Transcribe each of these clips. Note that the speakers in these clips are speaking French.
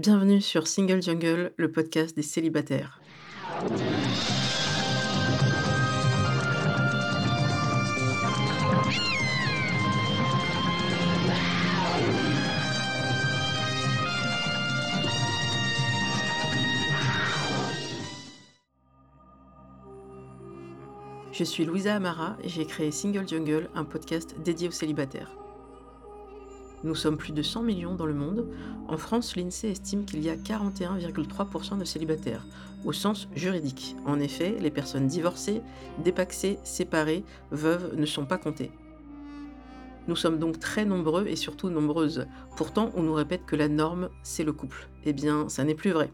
Bienvenue sur Single Jungle, le podcast des célibataires. Je suis Louisa Amara et j'ai créé Single Jungle, un podcast dédié aux célibataires. Nous sommes plus de 100 millions dans le monde. En France, l'INSEE estime qu'il y a 41,3% de célibataires, au sens juridique. En effet, les personnes divorcées, dépaxées, séparées, veuves ne sont pas comptées. Nous sommes donc très nombreux et surtout nombreuses. Pourtant, on nous répète que la norme, c'est le couple. Eh bien, ça n'est plus vrai.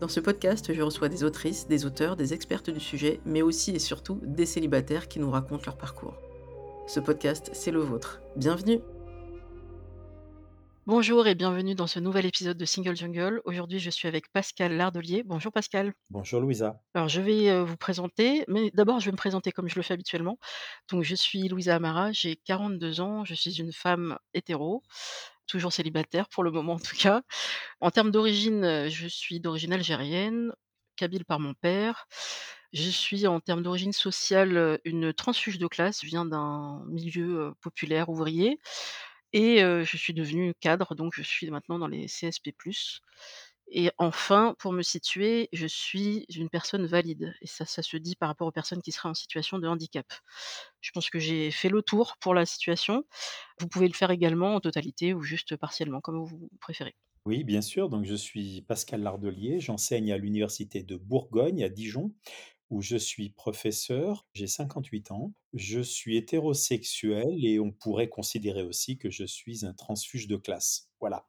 Dans ce podcast, je reçois des autrices, des auteurs, des expertes du sujet, mais aussi et surtout des célibataires qui nous racontent leur parcours. Ce podcast, c'est le vôtre. Bienvenue Bonjour et bienvenue dans ce nouvel épisode de Single Jungle. Aujourd'hui, je suis avec Pascal Lardelier. Bonjour Pascal. Bonjour Louisa. Alors, je vais vous présenter, mais d'abord, je vais me présenter comme je le fais habituellement. Donc, je suis Louisa Amara, j'ai 42 ans, je suis une femme hétéro, toujours célibataire pour le moment en tout cas. En termes d'origine, je suis d'origine algérienne, kabyle par mon père. Je suis en termes d'origine sociale une transfuge de classe, je viens d'un milieu populaire ouvrier. Et je suis devenue cadre, donc je suis maintenant dans les CSP+. Et enfin, pour me situer, je suis une personne valide et ça, ça se dit par rapport aux personnes qui seraient en situation de handicap. Je pense que j'ai fait le tour pour la situation. Vous pouvez le faire également en totalité ou juste partiellement, comme vous préférez. Oui, bien sûr. Donc je suis Pascal Lardelier, j'enseigne à l'université de Bourgogne à Dijon où je suis professeur, j'ai 58 ans, je suis hétérosexuel et on pourrait considérer aussi que je suis un transfuge de classe. Voilà,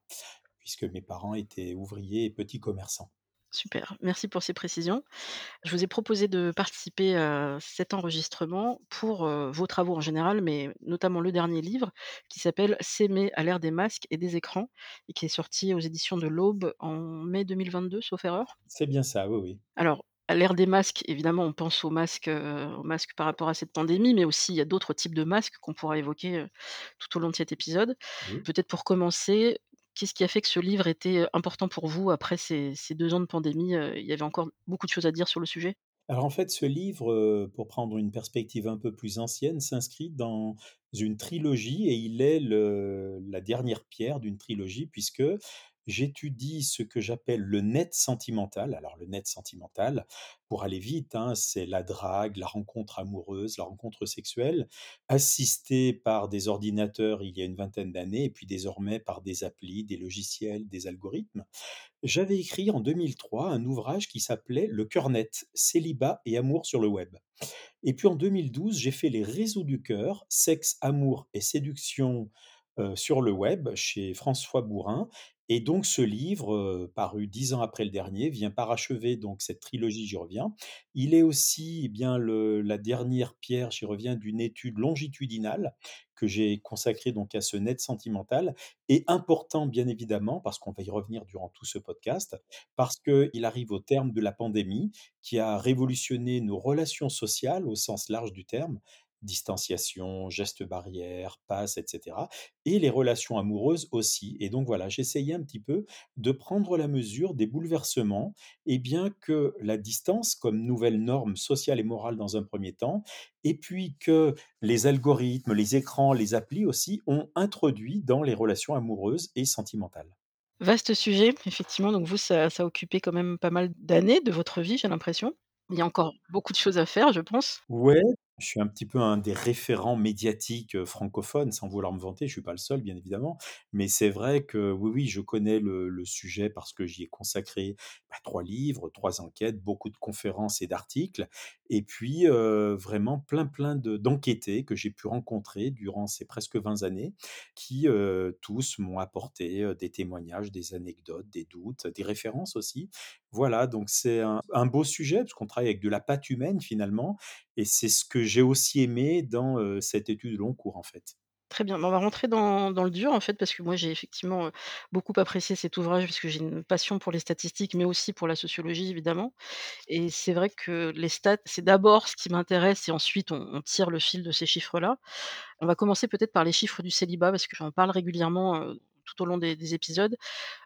puisque mes parents étaient ouvriers et petits commerçants. Super, merci pour ces précisions. Je vous ai proposé de participer à cet enregistrement pour vos travaux en général, mais notamment le dernier livre qui s'appelle S'aimer à l'ère des masques et des écrans et qui est sorti aux éditions de l'Aube en mai 2022, sauf erreur? C'est bien ça, oui, oui. Alors, à l'ère des masques, évidemment, on pense aux masques, aux masques par rapport à cette pandémie, mais aussi il y a d'autres types de masques qu'on pourra évoquer tout au long de cet épisode. Peut-être pour commencer, qu'est-ce qui a fait que ce livre était important pour vous après ces, ces deux ans de pandémie Il y avait encore beaucoup de choses à dire sur le sujet? Alors en fait, ce livre, pour prendre une perspective un peu plus ancienne, s'inscrit dans une trilogie et il est le, la dernière pierre d'une trilogie puisque j'étudie ce que j'appelle le net sentimental. Alors le net sentimental, pour aller vite, hein, c'est la drague, la rencontre amoureuse, la rencontre sexuelle, assistée par des ordinateurs il y a une vingtaine d'années, et puis désormais par des applis, des logiciels, des algorithmes. J'avais écrit en 2003 un ouvrage qui s'appelait Le cœur net, célibat et amour sur le web. Et puis en 2012, j'ai fait Les réseaux du cœur, sexe, amour et séduction sur le web chez François Bourrin. Et donc ce livre, paru dix ans après le dernier, vient parachever donc cette trilogie, j'y reviens. Il est aussi eh bien la dernière pierre, j'y reviens, d'une étude longitudinale que j'ai consacrée donc à ce net sentimental et important bien évidemment, parce qu'on va y revenir durant tout ce podcast, parce qu'il arrive au terme de la pandémie qui a révolutionné nos relations sociales au sens large du terme, distanciation, gestes barrières, passes, etc. Et les relations amoureuses aussi. Et donc voilà, j'essayais un petit peu de prendre la mesure des bouleversements, et bien que la distance comme nouvelle norme sociale et morale dans un premier temps, et puis que les algorithmes, les écrans, les applis aussi ont introduit dans les relations amoureuses et sentimentales. Vaste sujet, effectivement. Donc vous, ça, ça a occupé quand même pas mal d'années de votre vie, j'ai l'impression. Il y a encore beaucoup de choses à faire, je pense. Ouais, je suis un petit peu un des référents médiatiques, francophones, sans vouloir me vanter, je suis pas le seul bien évidemment, mais c'est vrai que oui, oui, je connais le sujet parce que j'y ai consacré, bah, 3 livres, 3 enquêtes, beaucoup de conférences et d'articles et puis, vraiment plein, plein de d'enquêtés que j'ai pu rencontrer durant ces presque 20 années qui, tous m'ont apporté, des témoignages, des anecdotes, des doutes, des références aussi. Voilà, donc c'est un un beau sujet parce qu'on travaille avec de la pâte humaine finalement et c'est ce que j'ai aussi aimé dans, cette étude long cours, en fait. Très bien, on va rentrer dans le dur, en fait, parce que moi, j'ai effectivement, beaucoup apprécié cet ouvrage parce que j'ai une passion pour les statistiques, mais aussi pour la sociologie, évidemment et c'est vrai que les stats, c'est d'abord ce qui m'intéresse et ensuite on tire le fil de ces chiffres-là. On va commencer peut-être par les chiffres du célibat parce que j'en parle régulièrement, tout au long des des épisodes.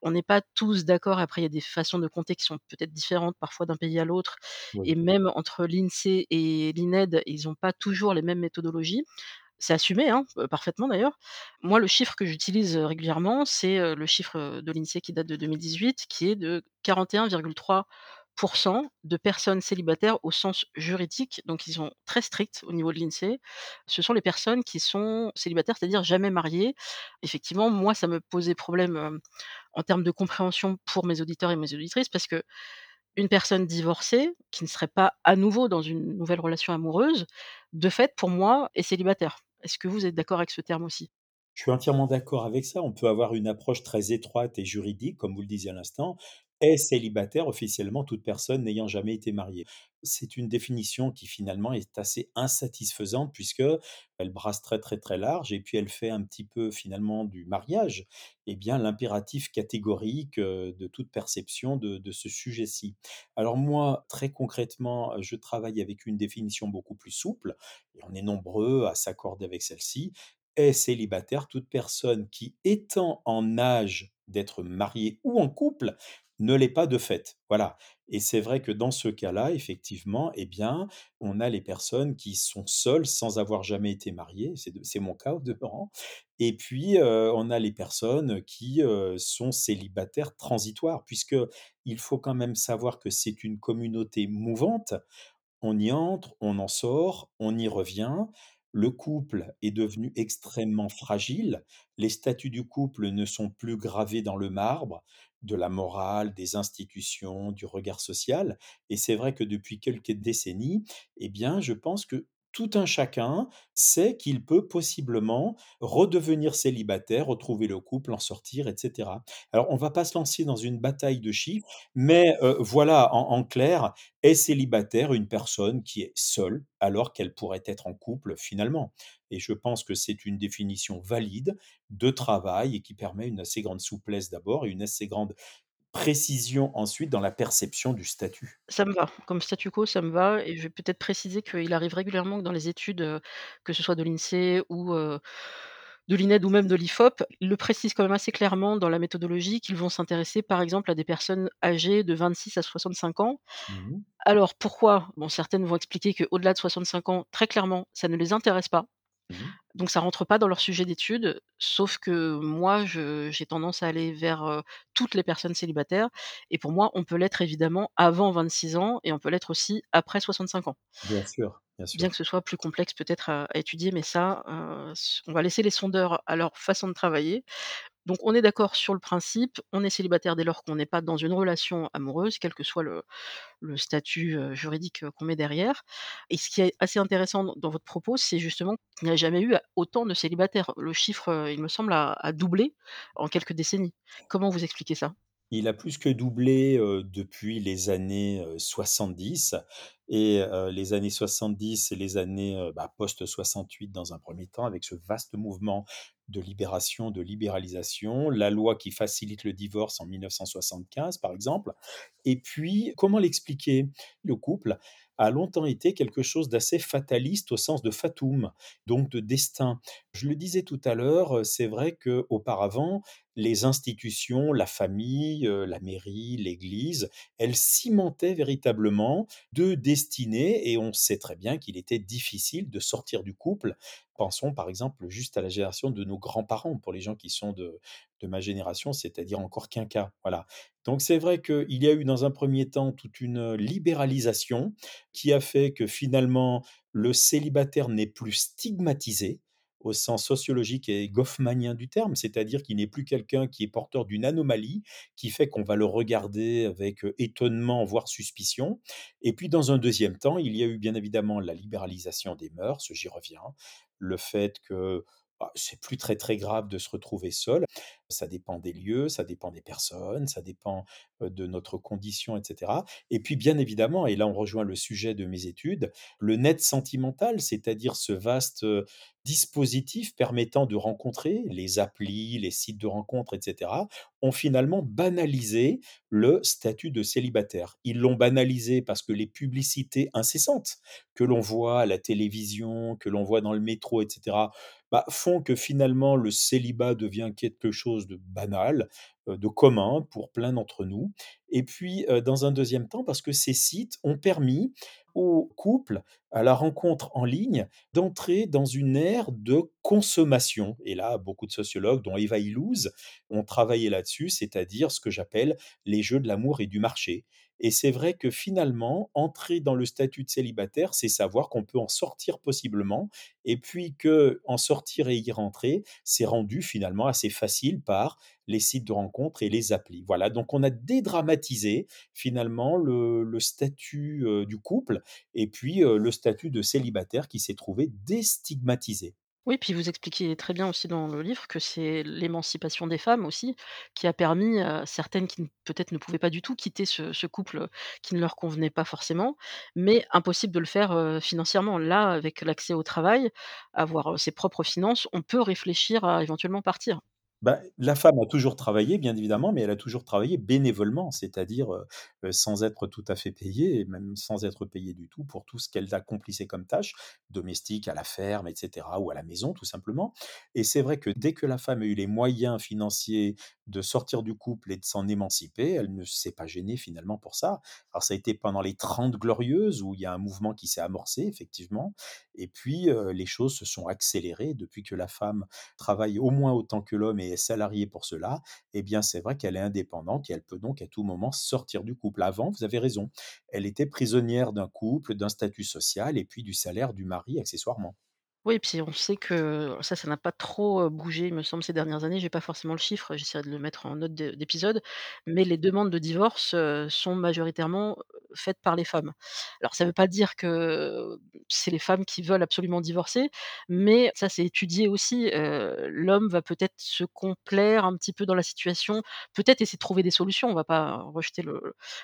On n'est pas tous d'accord, après il y a des façons de compter qui sont peut-être différentes parfois d'un pays à l'autre et même entre l'INSEE et l'INED, ils ont pas toujours les mêmes méthodologies. C'est assumé, hein, heu, parfaitement d'ailleurs. Moi, le chiffre que j'utilise, heu, régulièrement, c'est, heu, le chiffre, de l'INSEE qui date de 2018, qui est de 41,3 % de personnes célibataires au sens juridique, donc ils sont très stricts au niveau de l'INSEE. Ce sont les personnes qui sont célibataires, c'est-à-dire jamais mariées. Effectivement, moi, ça me posait problème, en termes de compréhension pour mes auditeurs et mes auditrices parce qu'une personne divorcée, qui ne serait pas à nouveau dans une nouvelle relation amoureuse, de fait, pour moi, est célibataire. Est-ce que vous êtes d'accord avec ce terme aussi? Je suis entièrement d'accord avec ça. On peut avoir une approche très étroite et juridique, comme vous le disiez à l'instant. Est célibataire officiellement toute personne n'ayant jamais été mariée. C'est une définition qui finalement est assez insatisfaisante puisque elle brasse très, très, très large et puis elle fait un petit peu finalement du mariage, eh bien l'impératif catégorique, heu, de toute perception de de ce sujet-ci. Alors moi, très concrètement, je travaille avec une définition beaucoup plus souple et on est nombreux à s'accorder avec celle-ci. Est célibataire toute personne qui, étant en âge d'être mariée ou en couple, ne l'est pas de fait. Voilà et c'est vrai que dans ce cas-là, effectivement, eh bien, on a les personnes qui sont seules sans avoir jamais été mariées, c'est mon cas au demeurant et puis, heu, on a les personnes qui, heu, sont célibataires transitoires puisqu'il faut quand même savoir que c'est une communauté mouvante. On y entre, on en sort, on y revient. Le couple est devenu extrêmement fragile. Les statuts du couple ne sont plus gravés dans le marbre de la morale, des institutions, du regard social. Et c'est vrai que depuis quelques décennies, eh bien, je pense que tout un chacun sait qu'il peut possiblement redevenir célibataire, retrouver le couple, en sortir et cetera. Alors on va pas se lancer dans une bataille de chiffres, mais, heu, voilà, en en clair, est célibataire une personne qui est seule alors qu'elle pourrait être en couple finalement? Et je pense que c'est une définition valide de travail et qui permet une assez grande souplesse d'abord et une assez grande précision ensuite dans la perception du statut? Ça me va, comme statu quo, ça me va et je vais peut-être préciser qu'il arrive régulièrement que dans les études, que ce soit de l'INSEE ou, de l'INED ou même de l'IFOP, ils le précisent quand même assez clairement dans la méthodologie qu'ils vont s'intéresser, par exemple, à des personnes âgées de 26 à 65 ans. Mmh mh. Alors pourquoi? Bon, certaines vont expliquer qu'au-delà de 65 ans, très clairement, ça ne les intéresse pas. Mmh mh. Donc ça rentre pas dans leur sujet d'étude, sauf que moi, je j'ai tendance à aller vers, toutes les personnes célibataires et pour moi, on peut l'être évidemment avant 26 ans et on peut l'être aussi après 65 ans. Bien sûr, bien Bien sûr. que ce soit plus complexe peut-être à à étudier, mais ça, s on va laisser les sondeurs à leur façon de travailler. Donc on est d'accord sur le principe, on est célibataire dès lors qu'on n'est pas dans une relation amoureuse, quel que soit le statut, juridique, qu'on met derrière et ce qui est assez intéressant dans votre propos, c'est justement qu'il n'y a jamais eu autant de célibataires. Le chiffre, il me semble a doublé en quelques décennies. Comment vous expliquez ça? Il a plus que doublé, depuis les années, heu, 70 et les années 70 et les années, bah, post 68 dans un 1er temps avec ce vaste mouvement de libération, de libéralisation, la loi qui facilite le divorce en 1975 par exemple et puis comment l'expliquer? Le couple a longtemps été quelque chose d'assez fataliste au sens de fatum, donc de destin. Je le disais tout à l'heure, heu, c'est vrai qu'auparavant, les institutions, la famille, heu, la mairie, l'église, elles cimentaient véritablement 2 destinées et on sait très bien qu'il était difficile de sortir du couple. Pensons par exemple juste à la génération de nos grands-parents, pour les gens qui sont de ma génération, c'est-à-dire encore quinquas, voilà. Donc c'est vrai qu'il y a eu dans un 1er temps toute une libéralisation qui a fait que finalement le célibataire n'est plus stigmatisé au sens sociologique et goffmanien du terme, c'est-à-dire qu'il n'est plus quelqu'un qui est porteur d'une anomalie, qui fait qu'on va le regarder avec, heu, étonnement voire suspicion et puis dans un 2e temps, il y a eu bien évidemment la libéralisation des mœurs, j'y reviens. Le fait que, c'est plus très, très grave de se retrouver seul. Ça dépend des lieux, ça dépend des personnes, ça dépend, de notre condition et cetera et puis bien évidemment et là on rejoint le sujet de mes études, le net sentimental, c'est-à-dire ce vaste, dispositif permettant de rencontrer, les applis, les sites de rencontres et cetera, ont finalement banalisé le statut de célibataire. Ils l'ont banalisé parce que les publicités incessantes que l'on voit à la télévision, que l'on voit dans le métro et cetera, bah, font que finalement le célibat devient quelque chose de banal, de commun pour plein d'entre nous. Et puis, dans un 2e temps parce que ces sites ont permis aux couples, à la rencontre en ligne, d'entrer dans une ère de consommation. Et là, beaucoup de sociologues, dont Eva Illouz, ont travaillé là-dessus, c'est-à-dire ce que j'appelle les jeux de l'amour et du marché et c'est vrai que finalement, entrer dans le statut de célibataire, c'est savoir qu'on peut en sortir possiblement et puis qu'en sortir et y rentrer, c'est rendu finalement assez facile par les sites de rencontres et les applis. Voilà, donc on a dédramatisé finalement le statut, heu, du couple et puis, heu, le statut de célibataire qui s'est trouvé déstigmatisé. Oui, puis vous expliquez très bien aussi dans le livre que c'est l'émancipation des femmes aussi, qui a permis à certaines qui peut-être ne pouvaient pas du tout quitter ce couple qui ne leur convenait pas forcément, mais impossible de le faire, financièrement. Là, avec l'accès au travail, avoir, ses propres finances, on peut réfléchir à éventuellement partir. Bah, la femme a toujours travaillé bien évidemment, mais elle a toujours travaillé bénévolement, c'est-à-dire, sans être tout à fait payée même sans être payée du tout pour tout ce qu'elle accomplissait comme tâches, domestiques, à la ferme et cetera ou à la maison tout simplement. Et c'est vrai que dès que la femme a eu les moyens financiers de sortir du couple et de s'en émanciper, elle ne s'est pas gênée finalement pour ça. Alors ça a été pendant les 30 glorieuses où il y a un mouvement qui s'est amorcé effectivement et puis, les choses se sont accélérées depuis que la femme travaille au moins autant que l'homme et est salariée pour cela et bien, c'est vrai qu'elle est indépendante et elle peut donc à tout moment sortir du couple. Avant, vous avez raison, elle était prisonnière d'un couple, d'un statut social et puis du salaire du mari accessoirement. Oui, puis on sait que ça, ça n'a pas trop, bougé, il me semble, ces dernières années. J'ai pas forcément le chiffre, j'essaierai de le mettre en note de d'épisode, mais les demandes de divorce, sont majoritairement, faites par les femmes. Alors ça veut pas dire que c'est les femmes qui veulent absolument divorcer, mais ça, c'est étudié aussi, l'homme va peut-être se complaire un petit peu dans la situation, peut-être essayer de trouver des solutions. On va pas rejeter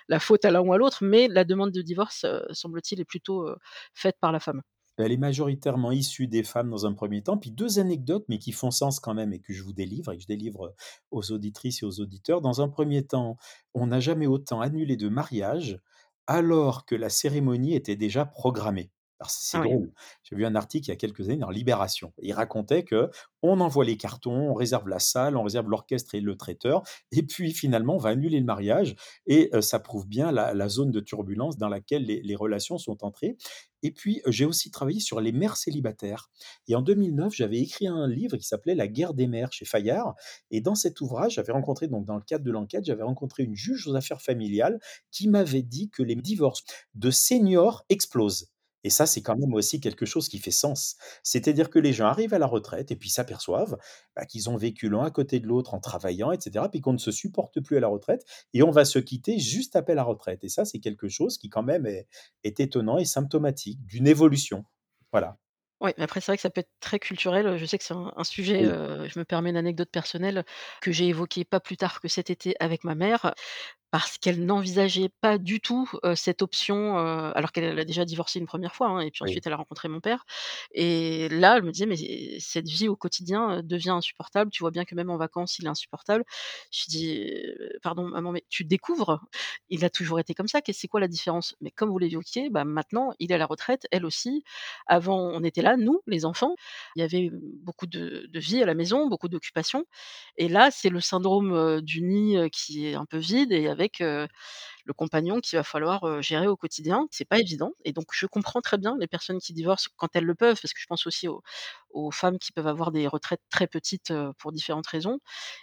la faute à l'un ou à l'autre, mais la demande de divorce, semble-t-il, est plutôt, faite par la femme. Elle est majoritairement issue des femmes dans un 1er temps, puis 2 anecdotes, mais qui font sens quand même et que je vous délivre et que je délivre aux auditrices et aux auditeurs. Dans un 1er temps, on n'a jamais autant annulé de mariage, alors que la cérémonie était déjà programmée. Alors c'est Ah oui. drôle, j'ai vu un article il y a quelques années dans Libération. Il racontait qu'on envoie les cartons, on réserve la salle, on réserve l'orchestre et le traiteur et puis finalement on va annuler le mariage et heu, ça prouve bien la la zone de turbulence dans laquelle les les relations sont entrées. Et puis, j'ai aussi travaillé sur les mères célibataires. Et en 2009, j'avais écrit un livre qui s'appelait «La guerre des mères» chez Fayard. Et dans cet ouvrage, j'avais rencontré donc dans le cadre de l'enquête, j'avais rencontré une juge aux affaires familiales qui m'avait dit que les divorces de seniors explosent et ça, c'est quand même aussi quelque chose qui fait sens. C'est-à-dire que les gens arrivent à la retraite et puis s'aperçoivent, bah, qu'ils ont vécu l'un à côté de l'autre en travaillant et cetera, puis qu'on ne se supporte plus à la retraite et on va se quitter juste après la retraite et ça, c'est quelque chose qui quand même est étonnant et symptomatique d'une évolution. Voilà. Ouais, mais après c'est vrai que ça peut être très culturel, je sais que c'est un un sujet, Oui. je me permets une anecdote personnelle que j'ai évoquée pas plus tard que cet été avec ma mère, parce qu'elle n'envisageait pas du tout, cette option, alors qu'elle elle a déjà divorcé une 1re fois, hein et puis Oui. ensuite elle a rencontré mon père et là, elle me disait: «Mais cette vie au quotidien, devient insupportable, tu vois bien que même en vacances, il est insupportable». Je dis: «Heu, pardon maman, mais tu découvres, il a toujours été comme ça, qu'est c'est quoi la différence?» mais comme vous l'évoquiez, bah, maintenant, il est à la retraite, elle aussi. Avant, on était là, nous, les enfants, il y avait beaucoup de de vie à la maison, beaucoup d'occupations. Et là, c'est le syndrome, du nid, qui est un peu vide et avec, le compagnon qu'il va falloir, gérer au quotidien. C'est pas évident et donc je comprends très bien les personnes qui divorcent quand elles le peuvent, parce que je pense aussi aux femmes qui peuvent avoir des retraites très petites, pour différentes raisons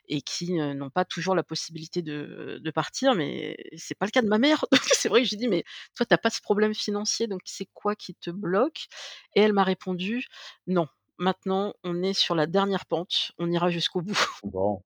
et qui, n'ont pas toujours la possibilité de partir, mais c'est pas le cas de ma mère. Donc c'est vrai que je lui dis: «Mais toi, tu as pas ce problème financier, donc c'est quoi qui te bloque?» et elle m'a répondu: «Non, maintenant, on est sur la dernière pente, on ira jusqu'au bout». Bon,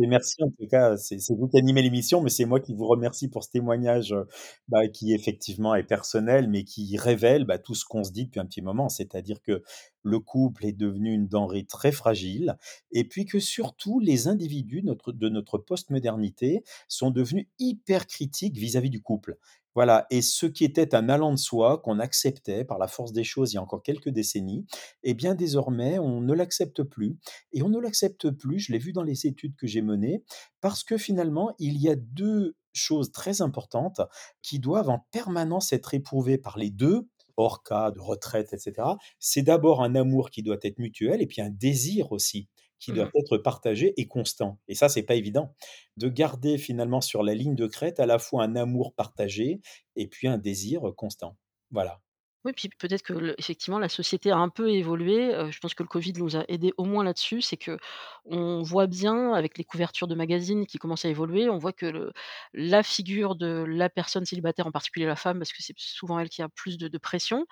merci en tout cas, c'est vous qui animez l'émission, mais c'est moi qui vous remercie pour ce témoignage, heu, bah, qui effectivement est personnel, mais qui révèle, bah, tout ce qu'on se dit depuis un petit moment. C'est-à-dire que le couple est devenu une denrée très fragile et puis que surtout les individus de notre post-modernité sont devenus hyper critiques vis-à-vis du couple. Voilà et ce qui était un allant de soi, qu'on acceptait par la force des choses il y a encore quelques décennies et bien désormais, on ne l'accepte plus et on ne l'accepte plus, je l'ai vu dans les études que j'ai menées, parce que finalement, il y a 2 choses très importantes qui doivent en permanence être éprouvées par les 2 hors cas de retraite et cetera, c'est d'abord un amour qui doit être mutuel et puis un désir aussi qui Mmh doit être partagé et constant et ça, c'est pas évident. De garder finalement sur la ligne de crête à la fois un amour partagé et puis un désir, constant. Voilà. Oui, puis peut-être que le effectivement la société a un peu évolué, heu, je pense que le covid nous a aidés au moins là-dessus. C'est qu'on voit bien avec les couvertures de magazines qui commencent à évoluer, on voit que le la figure de la personne célibataire, en particulier la femme, parce que c'est souvent elle qui a plus de de pression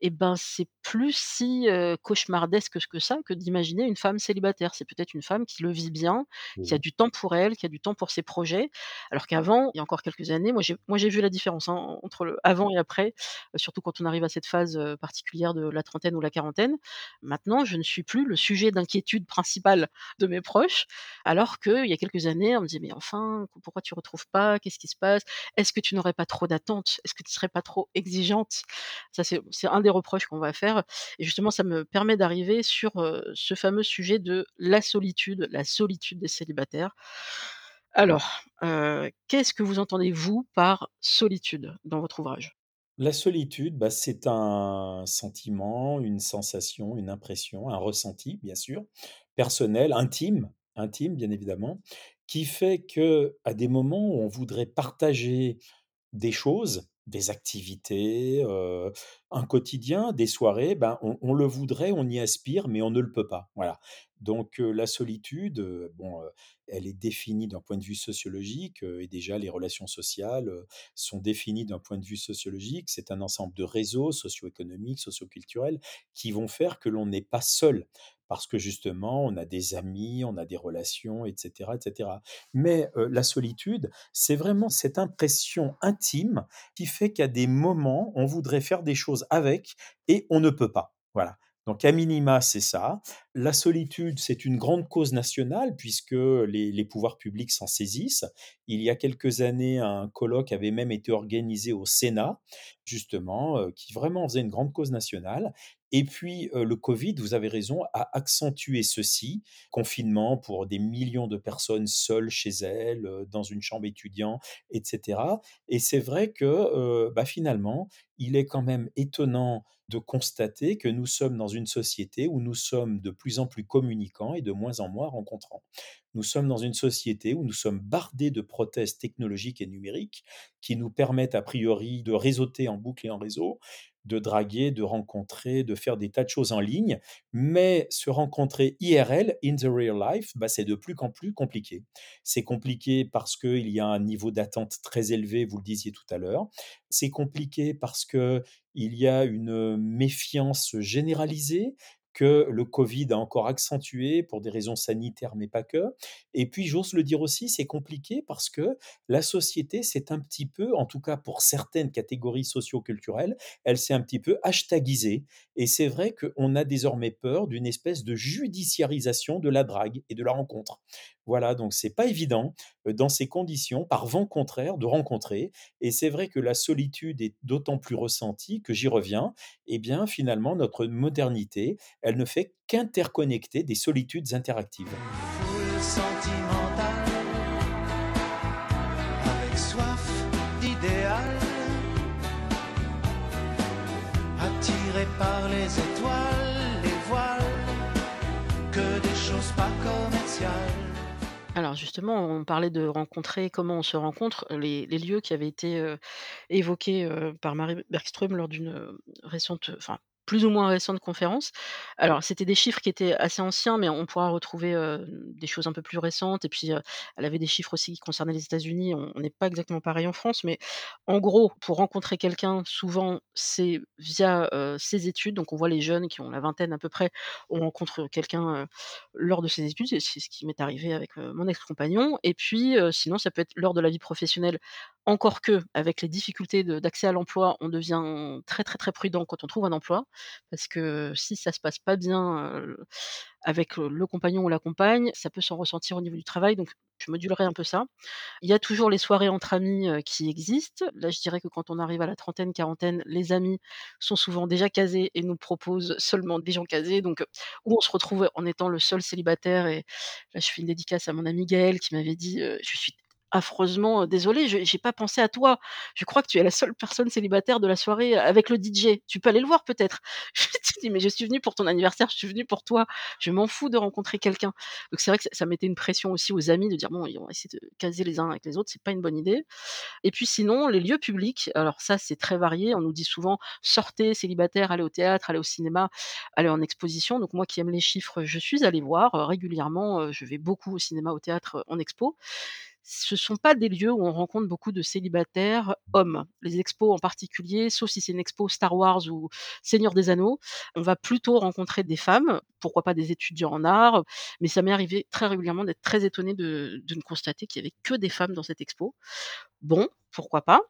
et ben, c'est plus si, heu, cauchemardesque que ça, que d'imaginer une femme célibataire. C'est peut-être une femme qui le vit bien, qui a Oui. du temps pour elle, qui a du temps pour ses projets. Alors qu'avant, il y a encore quelques années, moi j'ai moi j'ai vu la différence, hein, en entre le avant et après, surtout quand on arrive à cette phase, particulière de la trentaine ou la quarantaine. Maintenant, je ne suis plus le sujet d'inquiétude principal de mes proches, alors qu'il y a quelques années, on me disait: «Mais enfin, pourquoi tu retrouves pas? Qu'est-ce qui se passe? Est-ce que tu n'aurais pas trop d'attentes? Est-ce que tu serais pas trop exigeante?» ça c'est un des reproches qu'on va faire et justement ça me permet d'arriver sur, ce fameux sujet de la solitude, la solitude des célibataires. Alors, qu'est-ce que vous entendez vous par solitude dans votre ouvrage? La solitude, bah, c'est un sentiment, une sensation, une impression, un ressenti, bien sûr, personnel, intime intime, bien évidemment, qui fait qu'à des moments où on voudrait partager des choses, des activités, un quotidien, des soirées, ben, on le voudrait, on y aspire, mais on ne le peut pas, voilà. Donc la solitude, bon, elle est définie d'un point de vue sociologique, et déjà les relations sociales, sont définies d'un point de vue sociologique. C'est un ensemble de réseaux socio-économiques, socio-culturels qui vont faire que l'on n'est pas seul parce que justement on a des amis, on a des relations et cetera et cetera. Mais la solitude, c'est vraiment cette impression intime qui fait qu'à des moments, on voudrait faire des choses avec et on ne peut pas. Voilà. Donc à minima, c'est ça. La solitude, c'est une grande cause nationale puisque les pouvoirs publics s'en saisissent. Il y a quelques années, un colloque avait même été organisé au Sénat, justement, qui vraiment faisait une grande cause nationale et puis, le covid, vous avez raison, a accentué ceci. Confinement pour des millions de personnes seules chez elles, dans une chambre étudiant et cetera et c'est vrai que, bah, finalement, il est quand même étonnant de constater que nous sommes dans une société où nous sommes de plus en plus communicants et de moins en moins rencontrants. Nous sommes dans une société où nous sommes bardés de prothèses technologiques et numériques qui nous permettent a priori de réseauter en boucle et en réseau, de draguer, de rencontrer, de faire des tas de choses en ligne. Mais se rencontrer IRL, in the real life, bah, c'est de plus en plus compliqué. C'est compliqué parce qu'il y a un niveau d'attente très élevé, vous le disiez tout à l'heure. C'est compliqué parce qu'il y a une méfiance généralisée que le covid a encore accentuée pour des raisons sanitaires, mais pas que. Et puis j'ose le dire aussi, c'est compliqué parce que la société s'est un petit peu, en tout cas pour certaines catégories socio-culturelles, elle s'est un petit peu hashtagisée. Et c'est vrai qu'on a désormais peur d'une espèce de judiciarisation de la drague et de la rencontre. Voilà, donc c'est pas évident, heu, dans ces conditions, par vent contraire, de rencontrer. Et c'est vrai que la solitude est d'autant plus ressentie que j'y reviens, et bien, finalement, notre modernité, elle ne fait qu'interconnecter des solitudes interactives. Foule sentimentale avec soif d'idéal attiré par les étoiles, les voiles, que des choses pas commerciales. Alors justement, on parlait de rencontrer, comment on se rencontre, les les lieux qui avaient été, heu, évoqués, heu, par Marie Bergström lors d'une, heu, récente, enfin, plus ou moins récente conférence. Alors c'était des chiffres qui étaient assez anciens, mais on pourra retrouver, des choses un peu plus récentes et puis, elle avait des chiffres aussi qui concernaient les États-Unis. On n'est pas exactement pareil en France, mais en gros, pour rencontrer quelqu'un, souvent, c'est via, ses études. Donc on voit les jeunes qui ont la vingtaine à peu près, on rencontre quelqu'un, lors de ses études. C'est ce qui m'est arrivé avec, mon ex-compagnon et puis, sinon ça peut être lors de la vie professionnelle. Encore qu'avec les difficultés de d'accès à l'emploi, on devient très, très, très prudent quand on trouve un emploi. Parce que si ça se passe pas bien, avec, le compagnon ou la compagne, ça peut s'en ressentir au niveau du travail, donc je modulerai un peu ça. Il y a toujours les soirées entre amis, qui existent. Là, je dirais que quand on arrive à la trentaine, quarantaine, les amis sont souvent déjà casés et nous proposent seulement des gens casés, donc où on se retrouve en étant le seul célibataire et là, je fais une dédicace à mon ami Gaël qui m'avait dit, «Je suis affreusement, heu: «Désolée, je j'ai pas pensé à toi. Je crois que tu es la seule personne célibataire de la soirée avec le DJ. Tu peux aller le voir peut-être?» je lui dis: «Mais je suis venue pour ton anniversaire, je suis venue pour toi. Je m'en fous de rencontrer quelqu'un». Donc c'est vrai que ça mettait une pression aussi aux amis de dire: «Bon, on va essayer de caser les uns avec les autres, c'est pas une bonne idée». Et puis sinon, les lieux publics, alors ça, c'est très varié. On nous dit souvent: «Sortez célibataires, allez au théâtre, allez au cinéma, allez en exposition». Donc moi qui aime les chiffres, je suis allée voir, régulièrement, je vais beaucoup au cinéma, au théâtre, en expo. Ce sont pas des lieux où on rencontre beaucoup de célibataires hommes. Les expos en particulier, sauf si c'est une expo Star Wars ou Seigneur des Anneaux, on va plutôt rencontrer des femmes, pourquoi pas des étudiants en art, mais ça m'est arrivé très régulièrement d'être très étonnée de ne constater qu'il y avait que des femmes dans cette expo. Bon, pourquoi pas?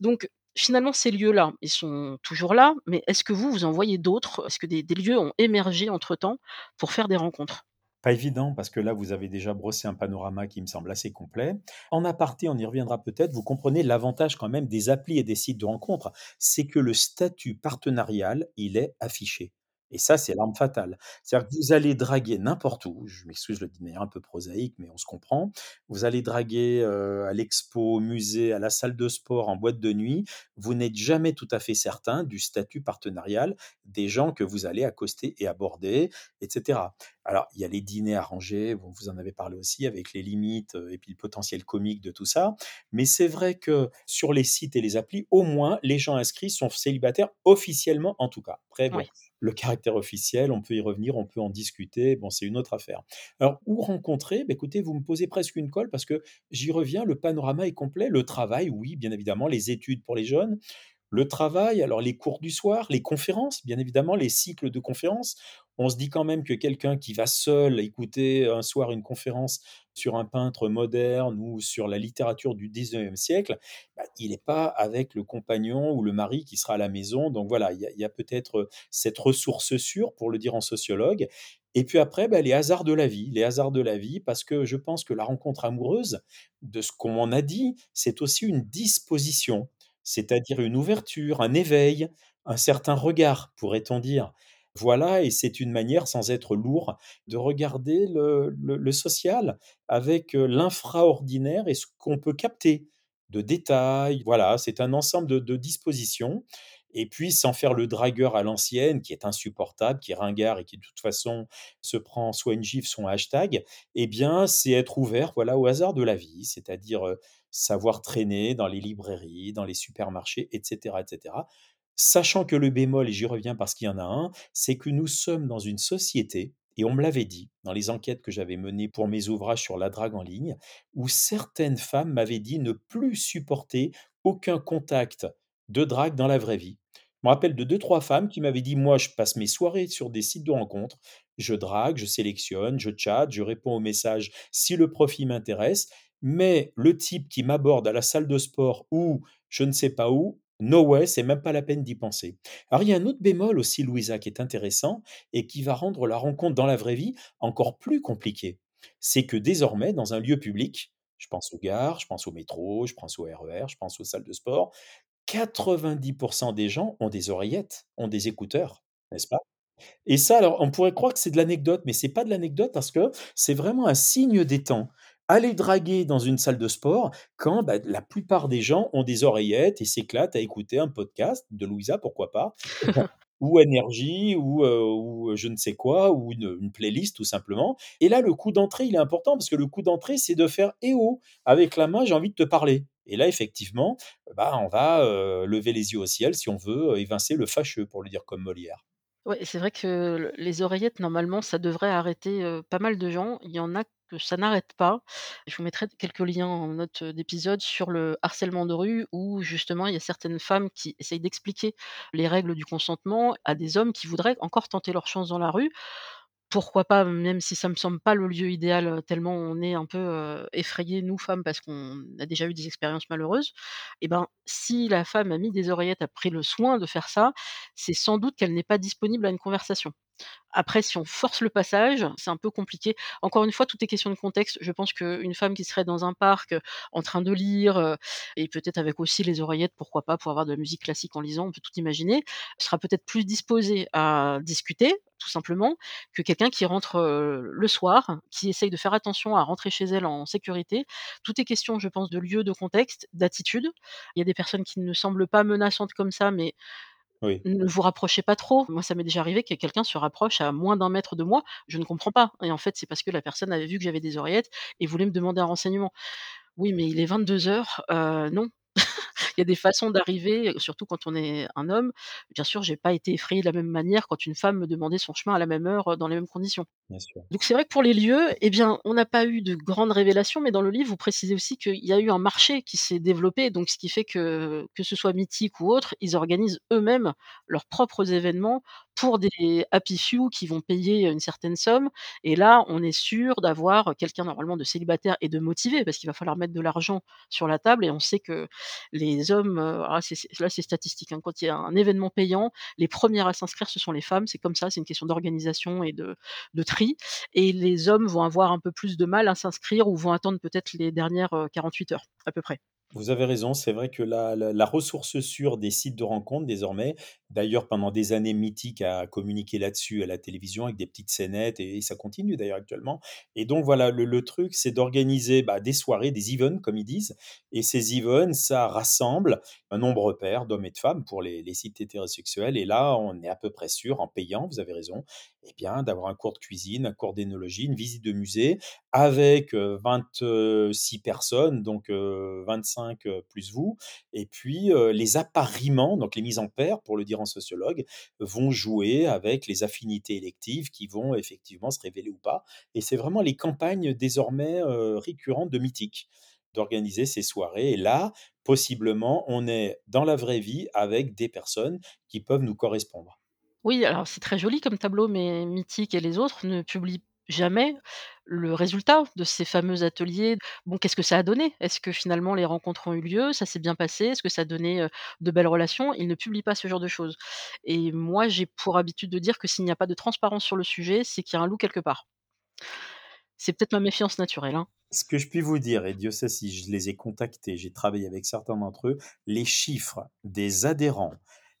Donc finalement, ces lieux-là, ils sont toujours là, mais est-ce que vous, vous en voyez d'autres? Est-ce que des des lieux ont émergé entre-temps pour faire des rencontres? Pas évident parce que là, vous avez déjà brossé un panorama qui me semble assez complet. En aparté, on y reviendra peut-être, vous comprenez l'avantage quand même des applis et des sites de rencontres, c'est que le statut partenarial, il est affiché et ça, c'est l'arme fatale. C'est-à-dire que vous allez draguer n'importe où, je m'excuse, je le dis de manière un peu prosaïque, mais on se comprend. Vous allez draguer, à l'expo, au musée, à la salle de sport, en boîte de nuit. Vous n'êtes jamais tout à fait certain du statut partenarial des gens que vous allez accoster et aborder et cetera. Alors, il y a les dîners arrangés, vous en avez parlé aussi avec les limites, et puis le potentiel comique de tout ça. Mais c'est vrai que sur les sites et les applis, au moins, les gens inscrits sont célibataires officiellement, en tout cas. Après le caractère officiel, on peut y revenir, on peut en discuter, bon, c'est une autre affaire. Alors, où rencontrer? Bah, écoutez, vous me posez presque une colle parce que j'y reviens, le panorama est complet. Le travail, oui, bien évidemment, les études pour les jeunes, le travail, alors les cours du soir, les conférences, bien évidemment, les cycles de conférences. On se dit quand même que quelqu'un qui va seul écouter un soir une conférence sur un peintre moderne ou sur la littérature du 19e siècle, bah, il n'est pas avec le compagnon ou le mari qui sera à la maison. Donc voilà, il y a, peut-être cette ressource sûre, pour le dire en sociologue. Et puis après, bah, les hasards de la vie, les hasards de la vie, parce que je pense que la rencontre amoureuse, de ce qu'on m'en a dit, c'est aussi une disposition. C'est-à-dire une ouverture, un éveil, un certain regard, pourrait-on dire. Voilà et c'est une manière, sans être lourd, de regarder le social avec, l'infraordinaire et ce qu'on peut capter de détails. Voilà, c'est un ensemble de dispositions et puis sans faire le dragueur à l'ancienne qui est insupportable, qui est ringard et qui de toute façon se prend soit une gifle, soit un hashtag. Eh bien, c'est être ouvert, voilà, au hasard de la vie, c'est-à-dire, savoir traîner dans les librairies, dans les supermarchés et cetera et cetera. Sachant que le bémol, et j'y reviens parce qu'il y en a un, c'est que nous sommes dans une société, et on me l'avait dit dans les enquêtes que j'avais menées pour mes ouvrages sur la drague en ligne, où certaines femmes m'avaient dit ne plus supporter aucun contact de drague dans la vraie vie. Je me rappelle de deux trois femmes qui m'avaient dit: «Moi, je passe mes soirées sur des sites de rencontres, je drague, je sélectionne, je chatte, je réponds aux messages si le profil m'intéresse, mais le type qui m'aborde à la salle de sport ou je ne sais pas où, no way, c'est même pas la peine d'y penser. Alors il y a un autre bémol aussi, Louisa, qui est intéressant et qui va rendre la rencontre dans la vraie vie encore plus compliquée. C'est que désormais, dans un lieu public, je pense aux gares, je pense au métro, je pense au RER, je pense aux salles de sport, 90% des gens ont des oreillettes, ont des écouteurs, n'est-ce pas? Et ça, alors, on pourrait croire que c'est de l'anecdote, mais c'est pas de l'anecdote parce que c'est vraiment un signe des temps. Aller draguer dans une salle de sport quand, bah, la plupart des gens ont des oreillettes et s'éclatent à écouter un podcast de Louisa, pourquoi pas, ou Énergie ou, heu, ou je ne sais quoi, ou une une playlist tout simplement. Et là, le coup d'entrée, il est important parce que le coup d'entrée, c'est de faire: «Eh oh! Avec la main, j'ai envie de te parler». Et là, effectivement, bah, on va, heu, lever les yeux au ciel si on veut, heu, évincer le fâcheux, pour le dire comme Molière. Ouais, c'est vrai que le les oreillettes, normalement, ça devrait arrêter, pas mal de gens. Il y en a que ça n'arrête pas. Je vous mettrai quelques liens en note, d'épisode sur le harcèlement de rue où justement il y a certaines femmes qui essayent d'expliquer les règles du consentement à des hommes qui voudraient encore tenter leur chance dans la rue. Pourquoi pas, même si ça me semble pas le lieu idéal, tellement on est un peu, effrayés nous femmes parce qu'on a déjà eu des expériences malheureuses. Et ben, si la femme a mis des oreillettes, a pris le soin de faire ça, c'est sans doute qu'elle n'est pas disponible à une conversation. Après, si on force le passage, c'est un peu compliqué. Encore une fois, tout est question de contexte. Je pense qu'une femme qui serait dans un parc, heu, en train de lire, heu et peut-être avec aussi les oreillettes, pourquoi pas, pour avoir de la musique classique en lisant, on peut tout imaginer, sera peut-être plus disposée à discuter, tout simplement, que quelqu'un qui rentre, heu, le soir, qui essaye de faire attention à rentrer chez elle en sécurité. Tout est question, je pense, de lieu, de contexte, d'attitude. Il y a des personnes qui ne semblent pas menaçantes comme ça, mais Ne vous rapprochez pas trop. Moi, ça m'est déjà arrivé que quelqu'un se rapproche à moins d'un mètre de moi, je ne comprends pas et en fait, c'est parce que la personne avait vu que j'avais des oreillettes et voulait me demander un renseignement. Oui, mais il est 22:00, heu, non. Il y a des façons d'arriver, surtout quand on est un homme. Bien sûr, j'ai pas été effrayée de la même manière quand une femme me demandait son chemin à la même heure, heu, dans les mêmes conditions. bien sûr. Donc c'est vrai que pour les lieux, eh bien, on n'a pas eu de grandes révélations, mais dans le livre, vous précisez aussi qu'il y a eu un marché qui s'est développé, donc ce qui fait que, que ce soit Mythique ou autre, ils organisent eux-mêmes leurs propres événements pour des happy few qui vont payer une certaine somme. Et là, on est sûr d'avoir quelqu'un normalement de célibataire et de motivé, parce qu'il va falloir mettre de l'argent sur la table. Et on sait que les hommes, alors là c'est statistique, hein, quand il y a un événement payant, les premières à s'inscrire, ce sont les femmes. C'est comme ça, c'est une question d'organisation et de, tri et les hommes vont avoir un peu plus de mal à s'inscrire ou vont attendre peut-être les dernières, heu, 48 heures, à peu près. Vous avez raison, c'est vrai que la la ressource sûre des sites de rencontres désormais d'ailleurs pendant des années Mythique a communiqué là-dessus à la télévision avec des petites scénettes et ça continue d'ailleurs actuellement. Et donc voilà, le truc c'est d'organiser, bah, des soirées, des events comme ils disent. Et ces events, ça rassemble un nombre pair d'hommes et de femmes pour les les sites hétérosexuels. Et là, on est à peu près sûr, en payant, vous avez raison, et bien d'avoir un cours de cuisine, un cours d'énologie, une visite de musée avec, heu, 26 personnes donc heu, 25, heu, plus vous. Et puis, les appariements, donc les mises en paire, pour le dire en sociologue, vont jouer avec les affinités électives qui vont effectivement se révéler ou pas. Et c'est vraiment les campagnes désormais, récurrentes de Mythique, d'organiser ces soirées. Et là, possiblement, on est dans la vraie vie avec des personnes qui peuvent nous correspondre. Oui, alors c'est très joli comme tableau, mais Mythique et les autres ne publient jamais le résultat de ces fameux ateliers. Bon, qu'est-ce que ça a donné? Est-ce que finalement les rencontres ont eu lieu? Ça s'est bien passé? Est-ce que ça a donné, de belles relations? Ils ne publient pas ce genre de choses et moi, j'ai pour habitude de dire que s'il n'y a pas de transparence sur le sujet, c'est qu'il y a un loup quelque part. C'est peut-être ma méfiance naturelle, hein. Ce que je puis vous dire, et Dieu sait si je les ai contactés, j'ai travaillé avec certains d'entre eux, les chiffres des adhérents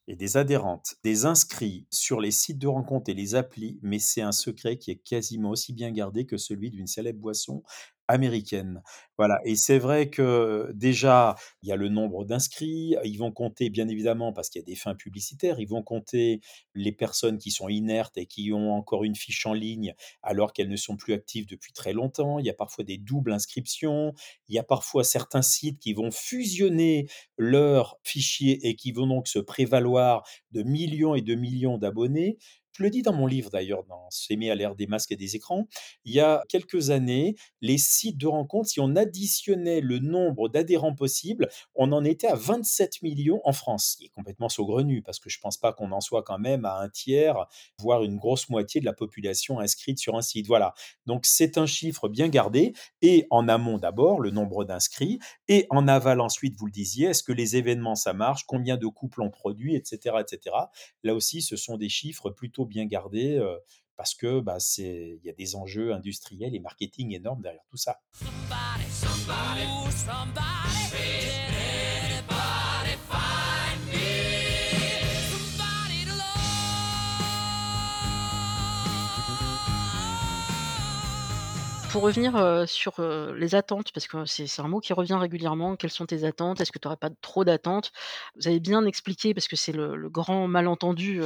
et des adhérentes, des inscrits sur les sites de rencontres et les applis, mais c'est un secret qui est quasiment aussi bien gardé que celui d'une célèbre boisson américaine. Voilà, et c'est vrai que déjà, il y a le nombre d'inscrits, ils vont compter bien évidemment parce qu'il y a des fins publicitaires, ils vont compter les personnes qui sont inertes et qui ont encore une fiche en ligne alors qu'elles ne sont plus actives depuis très longtemps. Il y a parfois des doubles inscriptions. Il y a parfois certains sites qui vont fusionner leurs fichiers et qui vont donc se prévaloir de millions et de millions d'abonnés. Je le dis dans mon livre d'ailleurs, dans S'aimer à l'ère des masques et des écrans. Il y a quelques années, les sites de rencontres, si on additionnait le nombre d'adhérents possibles, on en était à 27 millions en France, ce qui est complètement saugrenu parce que je ne pense pas qu'on en soit quand même à un tiers voire une grosse moitié de la population inscrite sur un site. Voilà. Donc c'est un chiffre bien gardé et en amont d'abord le nombre d'inscrits et en aval ensuite, vous le disiez, est-ce que les événements ça marche, combien de couples on produit, etc., etc. Là aussi, ce sont des chiffres plutôt bien gardés euh, parce que bah, c'est il y a des enjeux industriels et marketing énormes derrière tout ça. Pour revenir, sur, les attentes, parce que c'est un mot qui revient régulièrement. Quelles sont tes attentes? Est-ce que tu aurais pas trop d'attentes? Vous avez bien expliqué, parce que c'est le grand malentendu,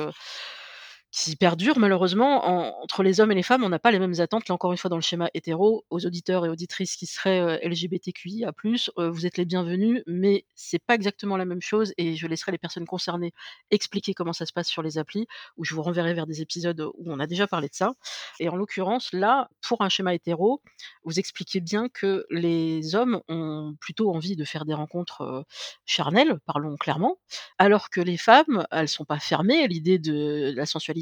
qui perdure malheureusement en entre les hommes et les femmes, on n'a pas les mêmes attentes. Là, encore une fois, dans le schéma hétéro, aux auditeurs et auditrices qui seraient, heu, LGBTQIA+, heu, vous êtes les bienvenus, mais c'est pas exactement la même chose et je laisserai les personnes concernées expliquer comment ça se passe sur les applis, ou je vous renverrai vers des épisodes, où on a déjà parlé de ça et en l'occurrence, là, pour un schéma hétéro, vous expliquez bien que les hommes ont plutôt envie de faire des rencontres, heu, charnelles, parlons clairement, alors que les femmes, elles sont pas fermées à l'idée de la sensualité,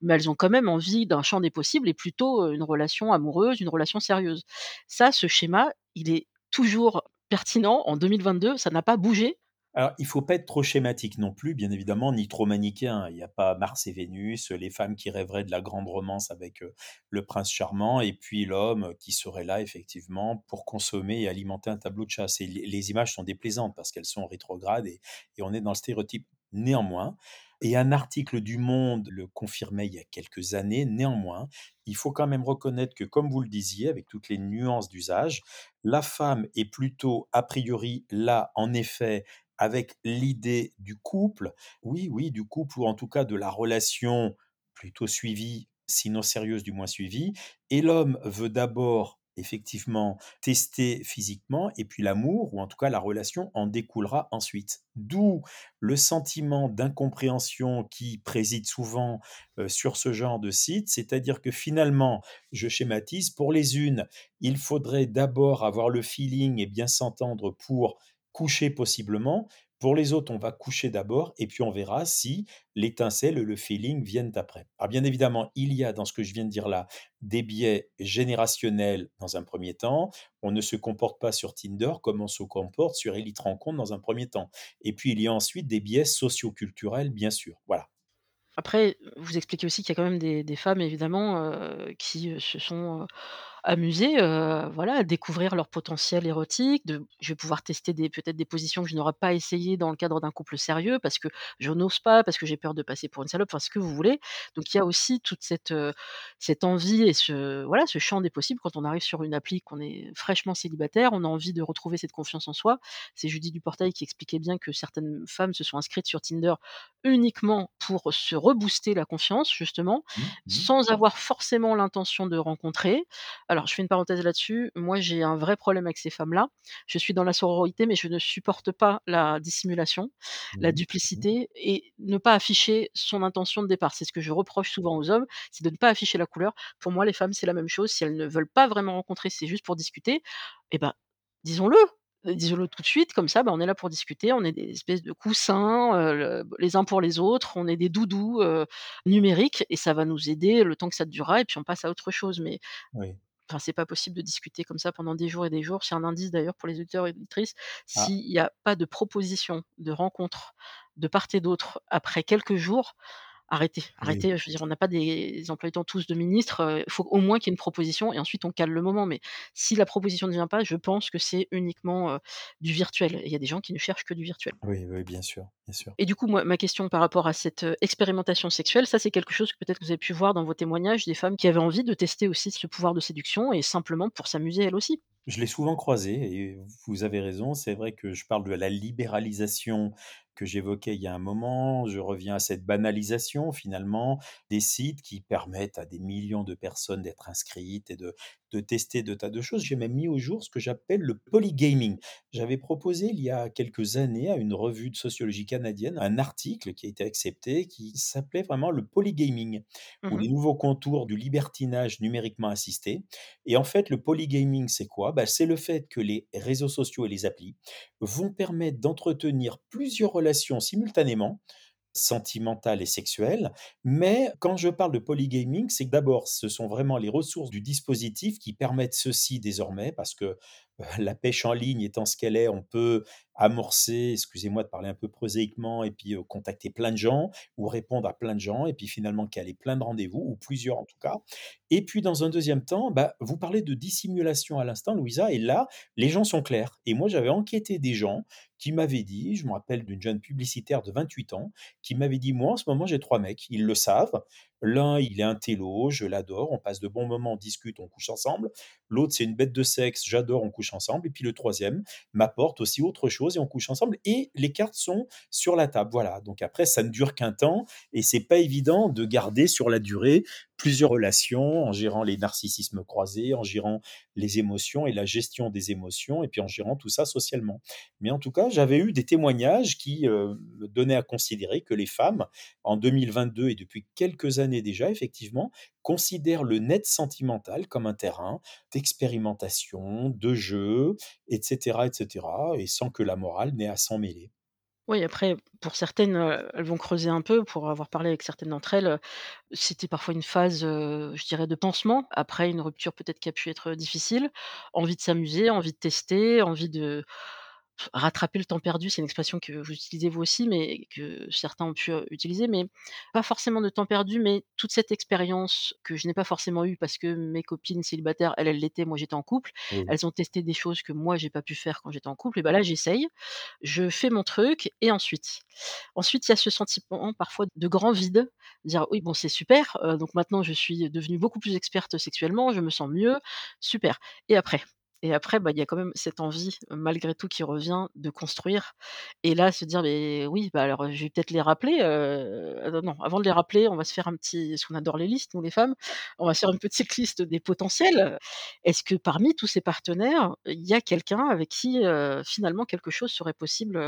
mais elles ont quand même envie d'un champ des possibles et plutôt, une relation amoureuse, une relation sérieuse. Ça, ce schéma, il est toujours pertinent en 2022, ça n'a pas bougé Alors, il faut pas être trop schématique non plus, bien évidemment, ni trop manichéen. Il y a pas Mars et Vénus, les femmes qui rêveraient de la grande romance avec, le prince charmant et puis l'homme qui serait là effectivement pour consommer et alimenter un tableau de chasse et les images sont déplaisantes parce qu'elles sont rétrogrades et on est dans le stéréotype. Néanmoins et un article du Monde le confirmait il y a quelques années, néanmoins, il faut quand même reconnaître que, comme vous le disiez, avec toutes les nuances d'usage, la femme est plutôt a priori là, en effet, avec l'idée du couple, oui, oui, du couple ou en tout cas de la relation plutôt suivie, sinon sérieuse, du moins suivie. Et l'homme veut d'abord effectivement tester physiquement et puis l'amour ou en tout cas la relation en découlera ensuite. D'où le sentiment d'incompréhension qui préside souvent, heu, sur ce genre de site. C'est-à-dire que finalement, je schématise, pour les unes, il faudrait d'abord avoir le feeling et bien s'entendre pour coucher possiblement. Pour les autres, on va coucher d'abord et puis on verra si l'étincelle, le feeling viennent après. Alors bien évidemment, il y a dans ce que je viens de dire là, des biais générationnels dans un premier temps. On ne se comporte pas sur Tinder comme on se comporte sur Elite Rencontre dans un premier temps. Et puis il y a ensuite des biais socio-culturels, bien sûr. Voilà. Après, vous expliquez aussi qu'il y a quand même des femmes évidemment, heu, qui, heu, se sont, heu, amusées, heu, voilà, à découvrir leur potentiel érotique, de je vais pouvoir tester des peut-être des positions que je n'aurais pas essayées dans le cadre d'un couple sérieux parce que je n'ose pas, parce que j'ai peur de passer pour une salope, enfin ce que vous voulez. Donc il y a aussi toute cette, cette envie et ce voilà, ce champ des possibles quand on arrive sur une appli, qu'on est fraîchement célibataire, on a envie de retrouver cette confiance en soi. C'est Judith Duportail qui expliquait bien que certaines femmes se sont inscrites sur Tinder uniquement pour se rebooster la confiance justement, Mmh mh. sans avoir forcément l'intention de rencontrer. Alors je fais une parenthèse là-dessus, moi j'ai un vrai problème avec ces femmes-là. Je suis dans la sororité, mais je ne supporte pas la dissimulation, la Mmh duplicité et ne pas afficher son intention de départ. C'est ce que je reproche souvent aux hommes, c'est de ne pas afficher la couleur. Pour moi, les femmes, c'est la même chose. Si elles ne veulent pas vraiment rencontrer, c'est juste pour discuter, et bah, disons-le! Heu, disons-le tout de suite, comme ça, bah, on est là pour discuter, on est des espèces de coussins, le les uns pour les autres, on est des doudous, heu, numériques et ça va nous aider le temps que ça durera et puis on passe à autre chose. Mais Oui. Enfin, c'est pas possible de discuter comme ça pendant des jours et des jours. C'est un indice d'ailleurs pour les auditeurs et auditrices, Ah, s'il y a pas de proposition de rencontre de part et d'autre après quelques jours, arrêtez, oui. arrêtez, je veux dire, on n'a pas des emplois du temps tous de ministres, heu, il faut au moins qu'il y ait une proposition et ensuite on cale le moment. Mais si la proposition ne vient pas, je pense que c'est uniquement, heu, du virtuel il y a des gens qui ne cherchent que du virtuel. Oui, oui, bien sûr, bien sûr. Et du coup, moi, ma question par rapport à cette, heu, expérimentation sexuelle, ça, c'est quelque chose que peut-être vous avez pu voir dans vos témoignages, des femmes qui avaient envie de tester aussi ce pouvoir de séduction et simplement pour s'amuser elles aussi? Je l'ai souvent croisé et vous avez raison. C'est vrai que je parle de la libéralisation que j'évoquais il y a un moment. Je reviens à cette banalisation finalement des sites qui permettent à des millions de personnes d'être inscrites et de, de tester de tas de choses. J'ai même mis au jour ce que j'appelle le polygaming. J'avais proposé il y a quelques années à une revue de sociologie canadienne un article qui a été accepté qui s'appelait vraiment le polygaming ou Mmh les nouveaux contours du libertinage numériquement assisté et en fait, le polygaming, c'est quoi? Bah, c'est le fait que les réseaux sociaux et les applis vont permettre d'entretenir plusieurs simultanément, sentimentales et sexuelles. Mais quand je parle de polygaming, c'est que d'abord, ce sont vraiment les ressources du dispositif qui permettent ceci désormais, parce que, la pêche en ligne étant ce qu'elle est, on peut amorcer, excusez-moi de parler un peu prosaïquement et puis, contacter plein de gens ou répondre à plein de gens et puis finalement caler plein de rendez-vous ou plusieurs en tout cas. Et puis dans un deuxième temps, bah, vous parlez de dissimulation à l'instant, Louisa, et là, les gens sont clairs. Et moi, j'avais enquêté des gens qui m'avaient dit, je me rappelle d'une jeune publicitaire de 28 ans, qui m'avait dit: «Moi, en ce moment, j'ai 3 mecs, ils le savent. L'un, il est un télo, je l'adore, on passe de bons moments, on discute, on couche ensemble. L'autre, c'est une bête de sexe, j'adore, on couche ensemble. Et puis le troisième m'apporte aussi autre chose et on couche ensemble». Et les cartes sont sur la table. Voilà. Donc après, ça ne dure qu'un temps et c'est pas évident de garder sur la durée plusieurs relations, en gérant les narcissismes croisés, en gérant les émotions et la gestion des émotions, et puis en gérant tout ça socialement. Mais en tout cas, j'avais eu des témoignages qui euh, me donnaient à considérer que les femmes, en 2022 et depuis quelques années déjà, effectivement, considèrent le net sentimental comme un terrain d'expérimentation, de jeu, etc., etc., et sans que la morale n'ait à s'en mêler. Oui, après, pour certaines, elles vont creuser un peu. Pour avoir parlé avec certaines d'entre elles, c'était parfois une phase, je dirais de pansement, après une rupture peut-être qui a pu être difficile. Envie de s'amuser, envie de tester, envie de rattraper le temps perdu, c'est une expression que vous utilisez vous aussi, mais que certains ont pu, utiliser, mais pas forcément de temps perdu, mais toute cette expérience que je n'ai pas forcément eue parce que mes copines célibataires, elles, elles l'étaient, moi j'étais en couple. Elles ont testé des choses que moi j'ai pas pu faire quand j'étais en couple et bah, là j'essaye, je fais mon truc et ensuite? Ensuite, il y a ce sentiment parfois de grand vide, dire: «Oui bon c'est super, donc maintenant je suis devenue beaucoup plus experte sexuellement, je me sens mieux, super et après?» Et après, bah, il y a quand même cette envie, malgré tout qui revient de construire et là se dire: «Mais oui, bah, alors, je vais peut-être les rappeler, non, avant de les rappeler, on va se faire un petit» parce qu'on adore les listes nous les femmes, «on va se faire une petite liste des potentiels. Est-ce que parmi tous ces partenaires, il y a quelqu'un avec qui, finalement quelque chose serait possible,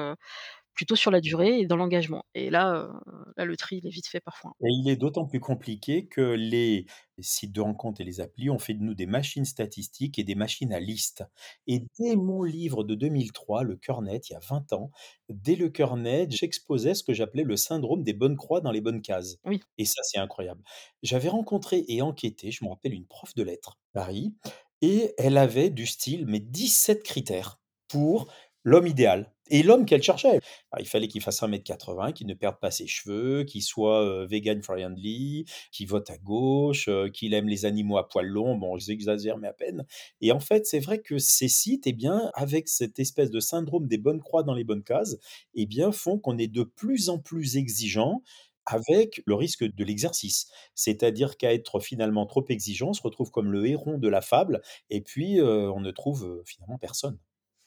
plutôt sur la durée et dans l'engagement?» et là, heu, là le tri il est vite fait parfois. Et il est d'autant plus compliqué que les sites de rencontres et les applis ont fait de nous des machines statistiques et des machines à listes et dès mon livre de 2003, Le Cœur net, il y a 20 ans, dès Le Cœur net, j'exposais ce que j'appelais le syndrome des bonnes croix dans les bonnes cases Oui. et ça, c'est incroyable. J'avais rencontré et enquêté, je me rappelle, une prof de lettres, Paris et elle avait du style, mais 17 critères pour l'homme idéal et l'homme qu'elle cherchait. Ah, il fallait qu'il fasse 1 m 80, qu'il ne perde pas ses cheveux, qu'il soit, heu, vegan friendly, qu'il vote à gauche, heu, qu'il aime les animaux à poils longs. Bon, j'exagère, mais à peine et en fait, c'est vrai que ces sites et bien, avec cette espèce de syndrome des bonnes croix dans les bonnes cases et bien, font qu'on est de plus en plus exigeant avec le risque de l'exercice. C'est-à-dire qu'à être finalement trop exigeant, on se retrouve comme le héron de la fable et puis, heu, on ne trouve, finalement personne.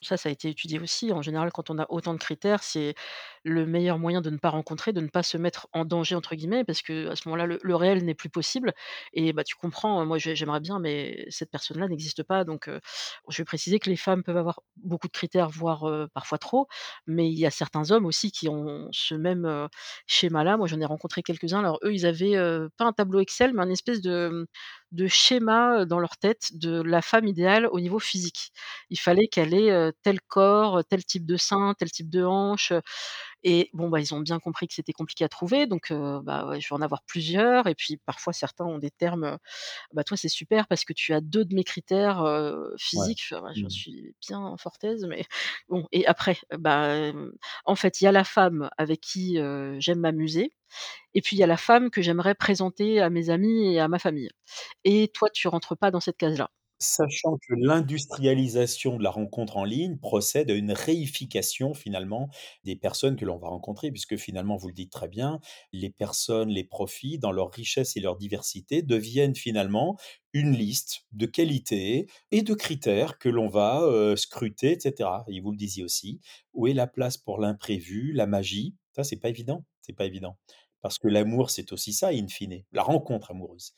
Ça, ça a été étudié aussi. En général, quand on a autant de critères, c'est le meilleur moyen de ne pas rencontrer, de ne pas se mettre «en danger» entre guillemets, parce qu'à ce moment-là, le réel n'est plus possible et bah, tu comprends, moi j'ai j'aimerais bien, mais cette personne-là n'existe pas donc je vais préciser que les femmes peuvent avoir beaucoup de critères, voire, parfois trop, mais il y a certains hommes aussi qui ont ce même, schéma-là. Moi, j'en ai rencontré quelques-uns, alors eux, ils avaient, pas un tableau Excel, mais un espèce de, de schéma, dans leur tête de la femme idéale au niveau physique. Il fallait qu'elle ait, tel corps, tel type de sein, tel type de hanche, et bon, bah, ils ont bien compris que c'était compliqué à trouver donc bah, ouais, je vais en avoir plusieurs et puis parfois certains ont des termes, «Bah, toi, c'est super parce que tu as 2 de mes critères, Ouais. physiques». Je fais: «Ouais, j'en Mmh. suis bien fort aise» mais bon et après, bah, en fait, il y a la femme avec qui, j'aime m'amuser et puis il y a la femme que j'aimerais présenter à mes amis et à ma famille et toi, tu rentres pas dans cette case-là. Sachant que l'industrialisation de la rencontre en ligne procède à une réification finalement des personnes que l'on va rencontrer puisque finalement, vous le dites très bien, les personnes, les profils dans leur richesse et leur diversité deviennent finalement une liste de qualités et de critères que l'on va, heu, scruter et cetera et vous le disiez aussi, où est la place pour l'imprévu, la magie? Ça, c'est pas évident, c'est pas évident. Parce que l'amour, c'est aussi ça in fine, la rencontre amoureuse.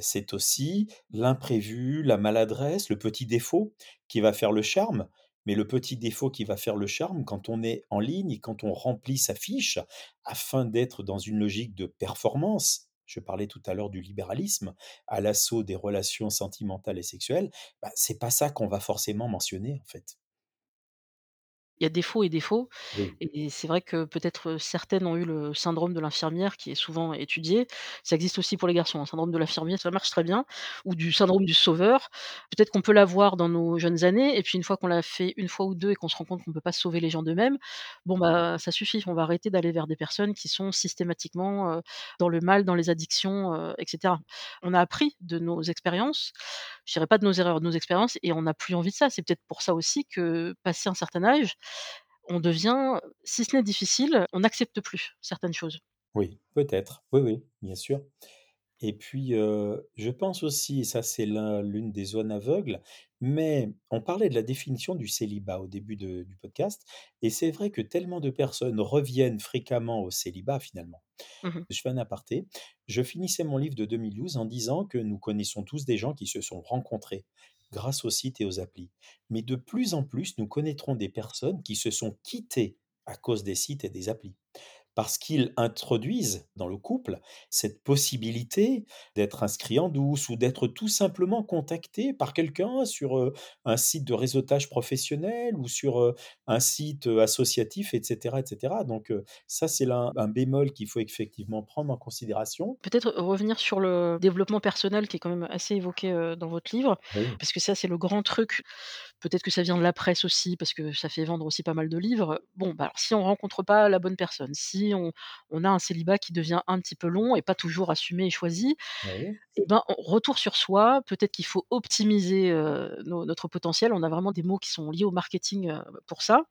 C'est aussi l'imprévu, la maladresse, le petit défaut qui va faire le charme. Mais le petit défaut qui va faire le charme quand on est en ligne et quand on remplit sa fiche afin d'être dans une logique de performance, je parlais tout à l'heure du libéralisme, à l'assaut des relations sentimentales et sexuelles, bah, c'est pas ça qu'on va forcément mentionner, en fait. Il y a défaut et défaut Oui. et c'est vrai que peut-être, certaines ont eu le syndrome de l'infirmière qui est souvent étudié. Ça existe aussi pour les garçons, hein, syndrome de l'infirmier, ça marche très bien ou du syndrome du sauveur. Peut-être qu'on peut l'avoir dans nos jeunes années et puis une fois qu'on l'a fait 1 fois ou 2 et qu'on se rend compte qu'on peut pas sauver les gens d'eux-mêmes, bon, bah, ça suffit. On va arrêter d'aller vers des personnes qui sont systématiquement, dans le mal, dans les addictions, heu et cetera. On a appris de nos expériences, je dirais pas de nos erreurs, de nos expériences et on n'a plus envie de ça. C'est peut-être pour ça aussi que, passé un certain âge, on devient, si ce n'est difficile, on n'accepte plus certaines choses. Oui, peut-être. Oui, oui, bien sûr. Et puis, je pense aussi, et ça c'est l'un l'une des zones aveugles, mais on parlait de la définition du célibat au début de du podcast et c'est vrai que tellement de personnes reviennent fréquemment au célibat finalement. Mmh mh. Je fais un aparté, je finissais mon livre de 2012 en disant que nous connaissons tous des gens qui se sont rencontrés grâce aux sites et aux applis. Mais de plus en plus, nous connaîtrons des personnes qui se sont quittées à cause des sites et des applis. Parce qu'ils introduisent dans le couple cette possibilité d'être inscrit en douce ou d'être tout simplement contacté par quelqu'un sur, un site de réseautage professionnel ou sur, un site, associatif et cetera et cetera. Donc ça c'est l'un un bémol qu'il faut effectivement prendre en considération. Peut-être revenir sur le développement personnel qui est quand même assez évoqué, dans votre livre, Oui. parce que ça, c'est le grand truc peut-être que ça vient de la presse aussi parce que ça fait vendre aussi pas mal de livres. Bon, bah, alors si on rencontre pas la bonne personne, si on on a un célibat qui devient un petit peu long et pas toujours assumé et choisi, Oui. et ben, on retour sur soi, peut-être qu'il faut optimiser, notre potentiel. On a vraiment des mots qui sont liés au marketing, pour ça.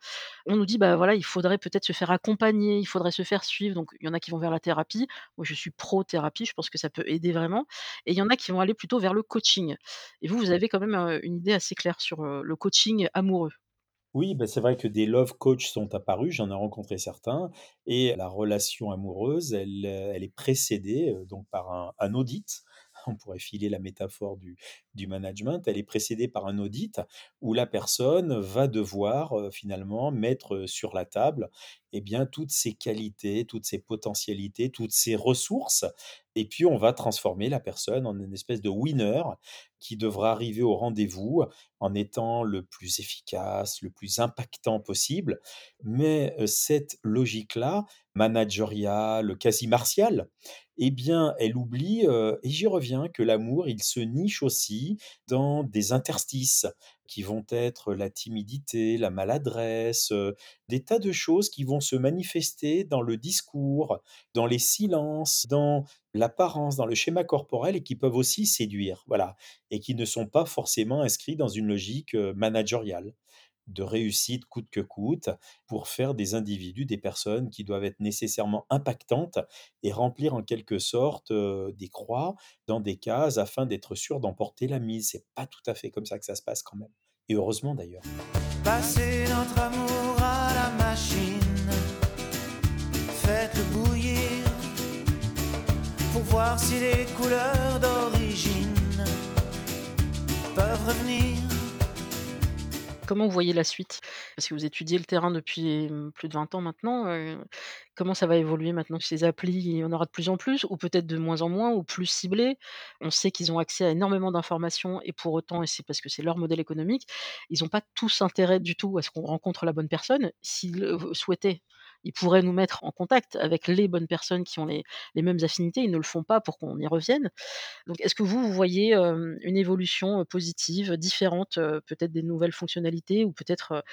On nous dit: «Bah, voilà, il faudrait peut-être se faire accompagner, il faudrait se faire suivre», donc il y en a qui vont vers la thérapie. Moi, je suis pro thérapie, je pense que ça peut aider vraiment et il y en a qui vont aller plutôt vers le coaching et vous, vous avez quand même, une idée assez claire sur, le coaching amoureux. Oui, bah, c'est vrai que des love coach sont apparus, j'en ai rencontré certains et la relation amoureuse, elle, elle est précédée, heu, donc par un un audit. On pourrait filer la métaphore du du management. Elle est précédée par un audit où la personne va devoir, heu, finalement mettre, heu, sur la table, et bien, toutes ses qualités, toutes ses potentialités, toutes ses ressources et puis on va transformer la personne en une espèce de winner qui devra arriver au rendez-vous en étant le plus efficace, le plus impactant possible. Mais, heu, cette logique-là, managériale, quasi martiale, et bien, elle oublie, et j'y reviens, que l'amour, il se niche aussi dans des interstices qui vont être la timidité, la maladresse, des tas de choses qui vont se manifester dans le discours, dans les silences, dans l'apparence, dans le schéma corporel et qui peuvent aussi séduire, voilà et qui ne sont pas forcément inscrits dans une logique, managériale, de réussite coûte que coûte, pour faire des individus, des personnes qui doivent être nécessairement impactantes et remplir en quelque sorte, des croix dans des cases afin d'être sûr d'emporter la mise. C'est pas tout à fait comme ça que ça se passe quand même et heureusement d'ailleurs. Passez notre amour à la machine. Faites-le bouillir pour voir si les couleurs d'origine peuvent revenir. Comment vous voyez la suite? Parce que vous étudiez le terrain depuis, plus de 20 ans maintenant, comment ça va évoluer maintenant que ces applis, il y en aura de plus en plus ou peut-être de moins en moins ou plus ciblées? On sait qu'ils ont accès à énormément d'informations et pour autant et c'est parce que c'est leur modèle économique, ils ont pas tous intérêt du tout à ce qu'on rencontre la bonne personne. S'ils souhaitaient, ils pourraient nous mettre en contact avec les bonnes personnes qui ont les mêmes affinités. Ils ne le font pas pour qu'on y revienne. Donc est-ce que vous, voyez, une évolution, positive, différente, peut-être des nouvelles fonctionnalités ou peut-être,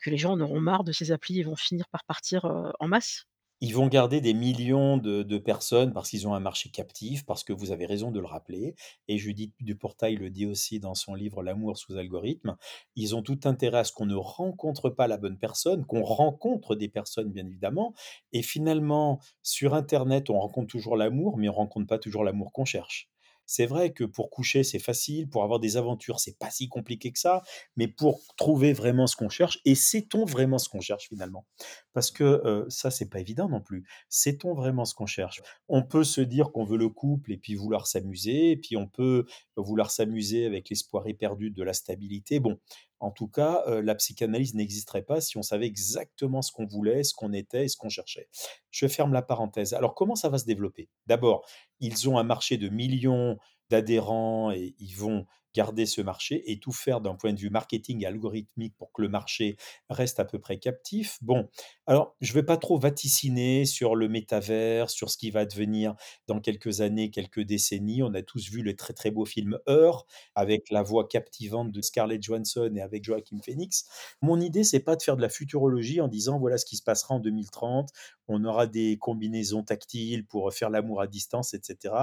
que les gens en auront marre de ces applis et vont finir par partir, en masse? Ils vont garder des millions de personnes parce qu'ils ont un marché captif, parce que vous avez raison de le rappeler et Judith Duportail le dit aussi dans son livre «L'amour sous algorithme». Ils ont tout intérêt à ce qu'on ne rencontre pas la bonne personne, qu'on rencontre des personnes bien évidemment et finalement sur internet, on rencontre toujours l'amour, mais on rencontre pas toujours l'amour qu'on cherche. C'est vrai que pour coucher, c'est facile, pour avoir des aventures, c'est pas si compliqué que ça, mais pour trouver vraiment ce qu'on cherche et sait-on vraiment ce qu'on cherche finalement? Parce que, ça, c'est pas évident non plus. Sait-on vraiment ce qu'on cherche? On peut se dire qu'on veut le couple et puis vouloir s'amuser et puis on peut vouloir s'amuser avec l'espoir éperdu de la stabilité. Bon, en tout cas, heu, la psychanalyse n'existerait pas si on savait exactement ce qu'on voulait, ce qu'on était et ce qu'on cherchait. Je ferme la parenthèse. Alors comment ça va se développer? D'abord, ils ont un marché de millions d'adhérents et ils vont garder ce marché et tout faire d'un point de vue marketing algorithmique pour que le marché reste à peu près captif. Bon, alors je ne vais pas trop vaticiner sur le métavers, sur ce qui va devenir dans quelques années, quelques décennies. On a tous vu le très, très beau film Her avec la voix captivante de Scarlett Johansson et avec Joaquin Phoenix. Mon idée, c'est pas de faire de la futurologie en disant voilà ce qui se passera en 2030, on aura des combinaisons tactiles pour faire l'amour à distance, etc.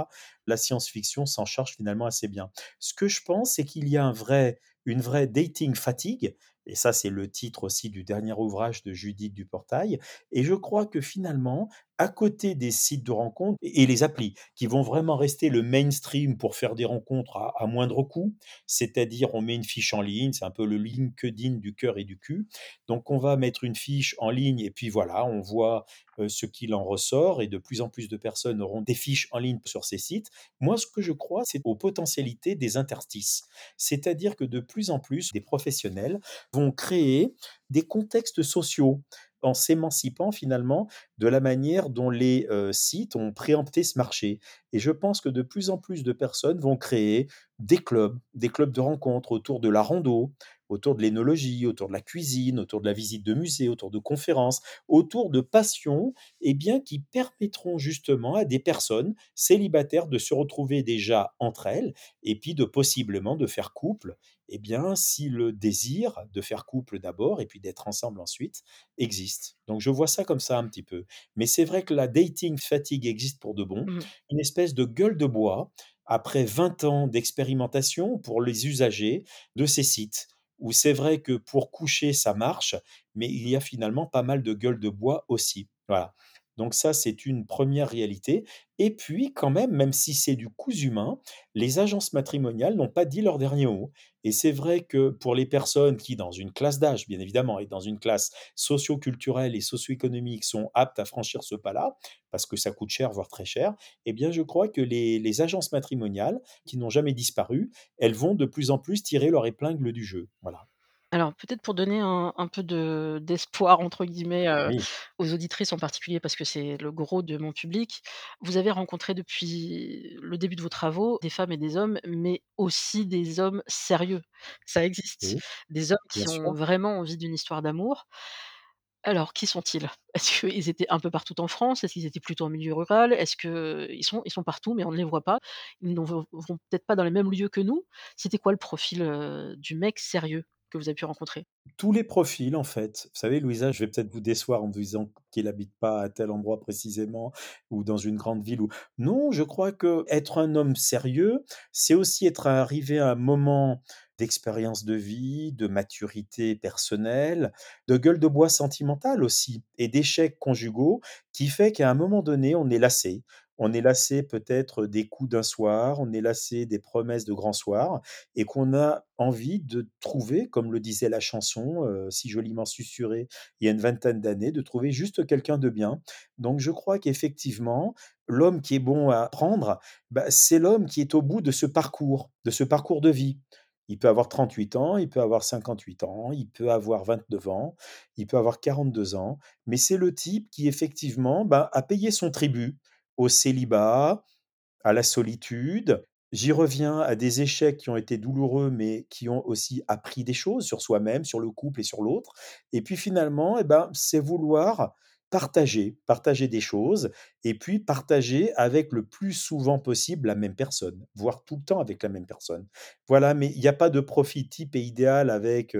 La science-fiction s'en charge finalement assez bien. Ce que je pense, c'est qu'il y a un vrai, une vraie dating fatigue, et ça c'est le titre aussi du dernier ouvrage de Judith Duportail, et je crois que finalement, à côté des sites de rencontres et les applis qui vont vraiment rester le mainstream pour faire des rencontres à, à moindre coût, c'est-à-dire on met une fiche en ligne, c'est un peu le LinkedIn du cœur et du cul. Donc on va mettre une fiche en ligne et puis voilà, on voit euh, ce qu'il en ressort et de plus en plus de personnes auront des fiches en ligne sur ces sites. Moi, ce que je crois, c'est aux potentialités des interstices. C'est-à-dire que de plus en plus, des professionnels vont créer des contextes sociaux en s'émancipant finalement de la manière dont les euh, sites ont préempté ce marché. Et je pense que de plus en plus de personnes vont créer des clubs, des clubs de rencontres autour de la rando, autour de l'énologie, autour de la cuisine, autour de la visite de musées, autour de conférences, autour de passions, eh bien, qui permettront justement à des personnes célibataires de se retrouver déjà entre elles et puis de possiblement de faire couple eh bien, si le désir de faire couple d'abord et puis d'être ensemble ensuite existe. Donc je vois ça comme ça un petit peu. Mais c'est vrai que la dating fatigue existe pour de bon, Mmh une espèce de gueule de bois après 20 ans d'expérimentation pour les usagers de ces sites, où c'est vrai que pour coucher, ça marche, mais il y a finalement pas mal de gueule de bois aussi. Voilà. Donc ça, c'est une première réalité et puis quand même, même si c'est du cousu humain, les agences matrimoniales n'ont pas dit leur dernier mot et c'est vrai que pour les personnes qui, dans une classe d'âge, bien évidemment et dans une classe socio-culturelle et socio-économique sont aptes à franchir ce pas-là, parce que ça coûte cher, voire très cher, eh bien je crois que les les agences matrimoniales, qui n'ont jamais disparu, elles vont de plus en plus tirer leur épingle du jeu. Voilà. Alors peut-être pour donner un un peu de «d'espoir» entre guillemets, heu, Oui, aux auditrices en particulier parce que c'est le gros de mon public. Vous avez rencontré depuis le début de vos travaux des femmes et des hommes, mais aussi des hommes sérieux. Ça existe. oui, Des hommes bien qui ont sûr. vraiment envie d'une histoire d'amour. Alors qui sont-ils? Est-ce qu'ils étaient un peu partout en France? Est-ce qu'ils étaient plutôt en milieu rural? Est-ce qu'ils sont ils sont partout mais on ne les voit pas? Ils ne vont vont peut-être pas dans les mêmes lieux que nous. C'était quoi le profil, heu, du mec sérieux? Que vous avez pu rencontrer? Tous les profils, en fait. Vous savez, Louisa, je vais peut-être vous décevoir en vous disant qu'il habite pas à tel endroit précisément ou dans une grande ville ou non, je crois que être un homme sérieux, c'est aussi être arrivé à un moment d'expérience de vie, de maturité personnelle, de gueule de bois sentimentale aussi et d'échecs conjugaux qui fait qu'à un moment donné, on est lassé. On est lassé peut-être des coups d'un soir, on est lassé des promesses de grands soirs et qu'on a envie de trouver, comme le disait la chanson, heu, si joliment susurrée il y a une vingtaine d'années, de trouver juste quelqu'un de bien. Donc je crois qu'effectivement, l'homme qui est bon à prendre, bah, c'est l'homme qui est au bout de ce parcours, de ce parcours de vie. Il peut avoir 38 ans, il peut avoir 58 ans, il peut avoir 29 ans, il peut avoir 42 ans, mais c'est le type qui effectivement, bah, a payé son tribut au célibat, à la solitude. J'y reviens à des échecs qui ont été douloureux, mais qui ont aussi appris des choses sur soi-même, sur le couple et sur l'autre. Et puis finalement, eh ben, c'est vouloir partager, partager des choses et puis partager avec le plus souvent possible la même personne, voire tout le temps avec la même personne. Voilà, mais il n'y a pas de profil type et idéal avec,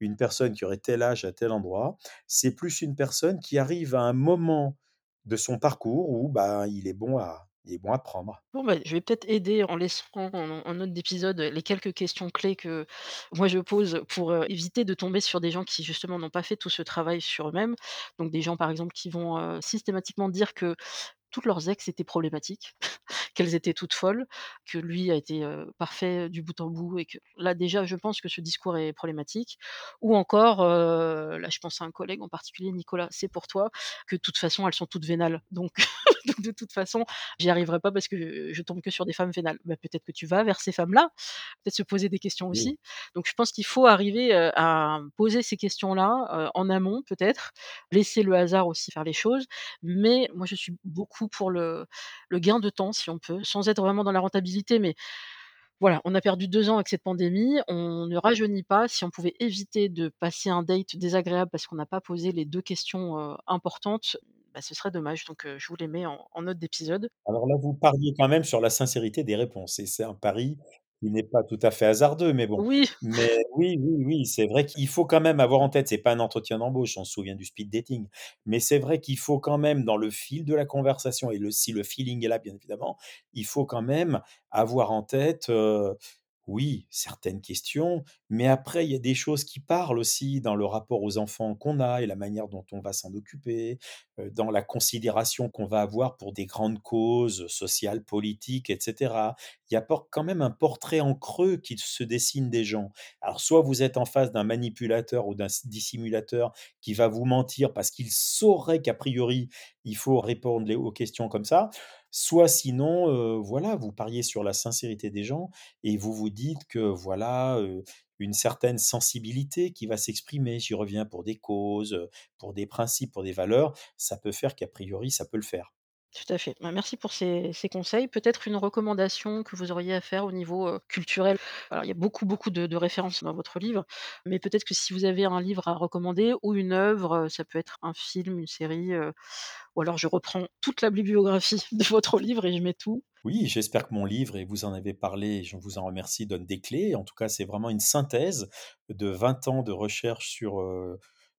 une personne qui aurait tel âge à tel endroit. C'est plus une personne qui arrive à un moment de son parcours où, bah, il est bon à il est bon à prendre. Bon, bah, je vais peut-être aider en laissant en en note d'épisode les quelques questions clés que moi je pose pour, éviter de tomber sur des gens qui justement n'ont pas fait tout ce travail sur eux-mêmes. Donc des gens par exemple qui vont, systématiquement dire que toutes leurs ex étaient problématiques, qu'elles étaient toutes folles, que lui a été, parfait du bout en bout et que là déjà je pense que ce discours est problématique. Ou encore, là je pense à un collègue en particulier, Nicolas, c'est pour toi, que de toute façon elles sont toutes vénales. Donc donc de toute façon, j'y arriverai pas parce que je tombe que sur des femmes vénales. Bah, peut-être que tu vas vers ces femmes-là, peut-être se poser des questions Oui, aussi. Donc je pense qu'il faut arriver, à poser ces questions-là, en amont peut-être, laisser le hasard aussi faire les choses. Mais moi je suis beaucoup pour le gain de temps si on peut, sans être vraiment dans la rentabilité, mais voilà, on a perdu 2 ans avec cette pandémie, on ne rajeunit pas. Si on pouvait éviter de passer un date désagréable parce qu'on n'a pas posé les 2 questions, heu, importantes, bah, ce serait dommage. Donc heu, je vous les mets en en note d'épisode. alors là, vous pariez quand même sur la sincérité des réponses et c'est un pari qui n'est pas tout à fait hasardeux, mais bon. Oui, Mais oui, oui, oui, c'est vrai qu'il faut quand même avoir en tête, c'est pas un entretien d'embauche, on se souvient du speed dating, mais c'est vrai qu'il faut quand même dans le fil de la conversation et le si le feeling est là, bien évidemment, il faut quand même avoir en tête, oui, certaines questions, mais après il y a des choses qui parlent aussi dans le rapport aux enfants qu'on a et la manière dont on va s'en occuper, dans la considération qu'on va avoir pour des grandes causes sociales, politiques et cetera. Il y a quand même un portrait en creux qui se dessine des gens. Alors soit vous êtes en face d'un manipulateur ou d'un dissimulateur qui va vous mentir parce qu'il saurait qu'a priori, il faut répondre aux questions comme ça, soit sinon, heu, voilà, vous pariez sur la sincérité des gens et vous vous dites que voilà, heu, une certaine sensibilité qui va s'exprimer. J'y reviens pour des causes, pour des principes, pour des valeurs, ça peut faire qu'a priori, ça peut le faire. Tout à fait. Bah, merci pour ces conseils. Peut-être une recommandation que vous auriez à faire au niveau, culturel? Alors il y a beaucoup, beaucoup de références dans votre livre, mais peut-être que si vous avez un livre à recommander ou une œuvre, ça peut être un film, une série, ou alors je reprends toute la bibliographie de votre livre et je mets tout. Oui, j'espère que mon livre et vous en avez parlé et je vous en remercie, donne des clés. En tout cas, c'est vraiment une synthèse de 20 ans de recherche sur,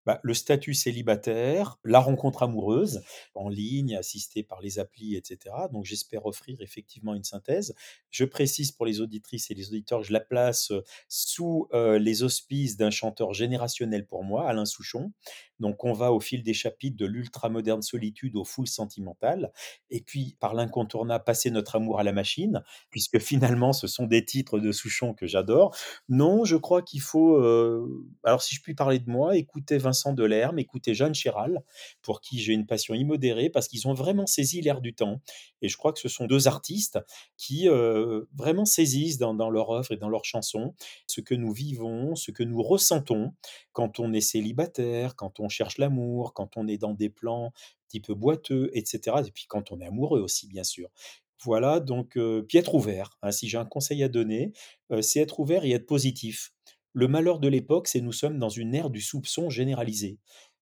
bah, le statut célibataire, la rencontre amoureuse en ligne, assistée par les applis et cetera. Donc j'espère offrir effectivement une synthèse. Je précise pour les auditrices et les auditeurs je la place, sous, les auspices d'un chanteur générationnel pour moi, Alain Souchon. Donc on va au fil des chapitres de l'ultramoderne solitude aux foules sentimentales et puis par l'incontournable Passer notre amour à la machine, puisque finalement ce sont des titres de Souchon que j'adore. Non, je crois qu'il faut, alors si je puis parler de moi, écouter Vincent Delerme, écouter Jeanne Chéral, pour qui j'ai une passion immodérée parce qu'ils ont vraiment saisi l'air du temps et je crois que ce sont 2 artistes qui, heu, vraiment saisissent dans leur œuvre et dans leurs chansons ce que nous vivons, ce que nous ressentons quand on est célibataire, quand on cherche l'amour, quand on est dans des plans petit peu boiteux et cetera et puis quand on est amoureux aussi bien sûr. Voilà donc heu, puis être ouvert, hein, si j'ai un conseil à donner, heu, c'est être ouvert et être positif. Le malheur de l'époque, c'est nous sommes dans une ère du soupçon généralisé.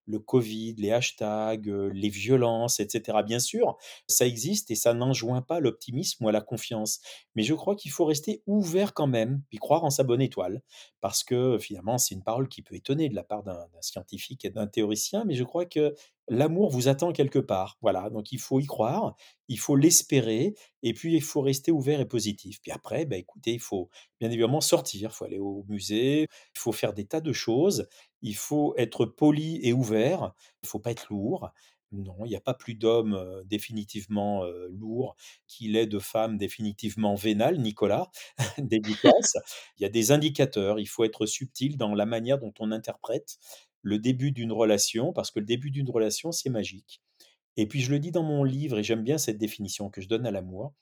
Le covid, les hashtags, heu, les violences et cetera. Bien sûr, ça existe et ça n'enjoint pas l'optimisme ou à la confiance. Mais je crois qu'il faut rester ouvert quand même, puis croire en sa bonne étoile. Parce que finalement, c'est une parole qui peut étonner de la part d'un d'un scientifique et d'un théoricien, mais je crois que l'amour vous attend quelque part. Voilà, donc il faut y croire, il faut l'espérer et puis il faut rester ouvert et positif. Puis après, bah, écoutez, il faut bien évidemment sortir, il faut aller au musée, il faut faire des tas de choses, il faut être poli et ouvert, il faut pas être lourd. Non, il n'y a pas plus d'homme, heu, définitivement, heu, lourd qu'il est de femme définitivement vénale, Nicolas. Il y a des indicateurs, il faut être subtil dans la manière dont on interprète le début d'une relation, parce que le début d'une relation, c'est magique. Et puis je le dis dans mon livre et j'aime bien cette définition que je donne à l'amour.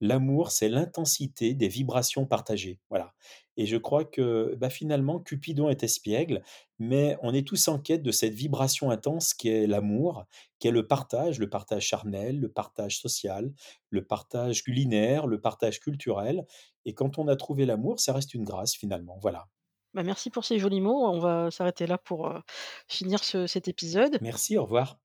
L'amour, c'est l'intensité des vibrations partagées, voilà. Et je crois que, bah, finalement, Cupidon est espiègle, mais on est tous en quête de cette vibration intense qu'est l'amour, qu'est le partage, le partage charnel, le partage social, le partage culinaire, le partage culturel. Et quand on a trouvé l'amour, ça reste une grâce finalement, voilà. Bah, merci pour ces jolis mots. On va s'arrêter là pour, heu, finir ce cet épisode. Merci, au revoir.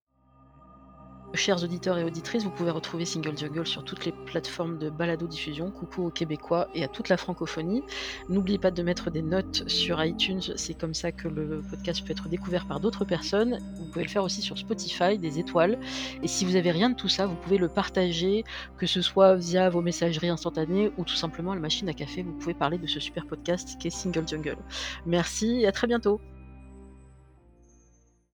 Chers auditeurs et auditrices, vous pouvez retrouver Single Jungle sur toutes les plateformes de balado-diffusion. Coucou aux Québécois et à toute la francophonie. N'oubliez pas de mettre des notes sur iTunes, c'est comme ça que le podcast peut être découvert par d'autres personnes. Vous pouvez le faire aussi sur Spotify, des étoiles. Et si vous n'avez rien de tout ça, vous pouvez le partager, que ce soit via vos messageries instantanées ou tout simplement à la machine à café. Vous pouvez parler de ce super podcast qui est Single Jungle. Merci et à très bientôt.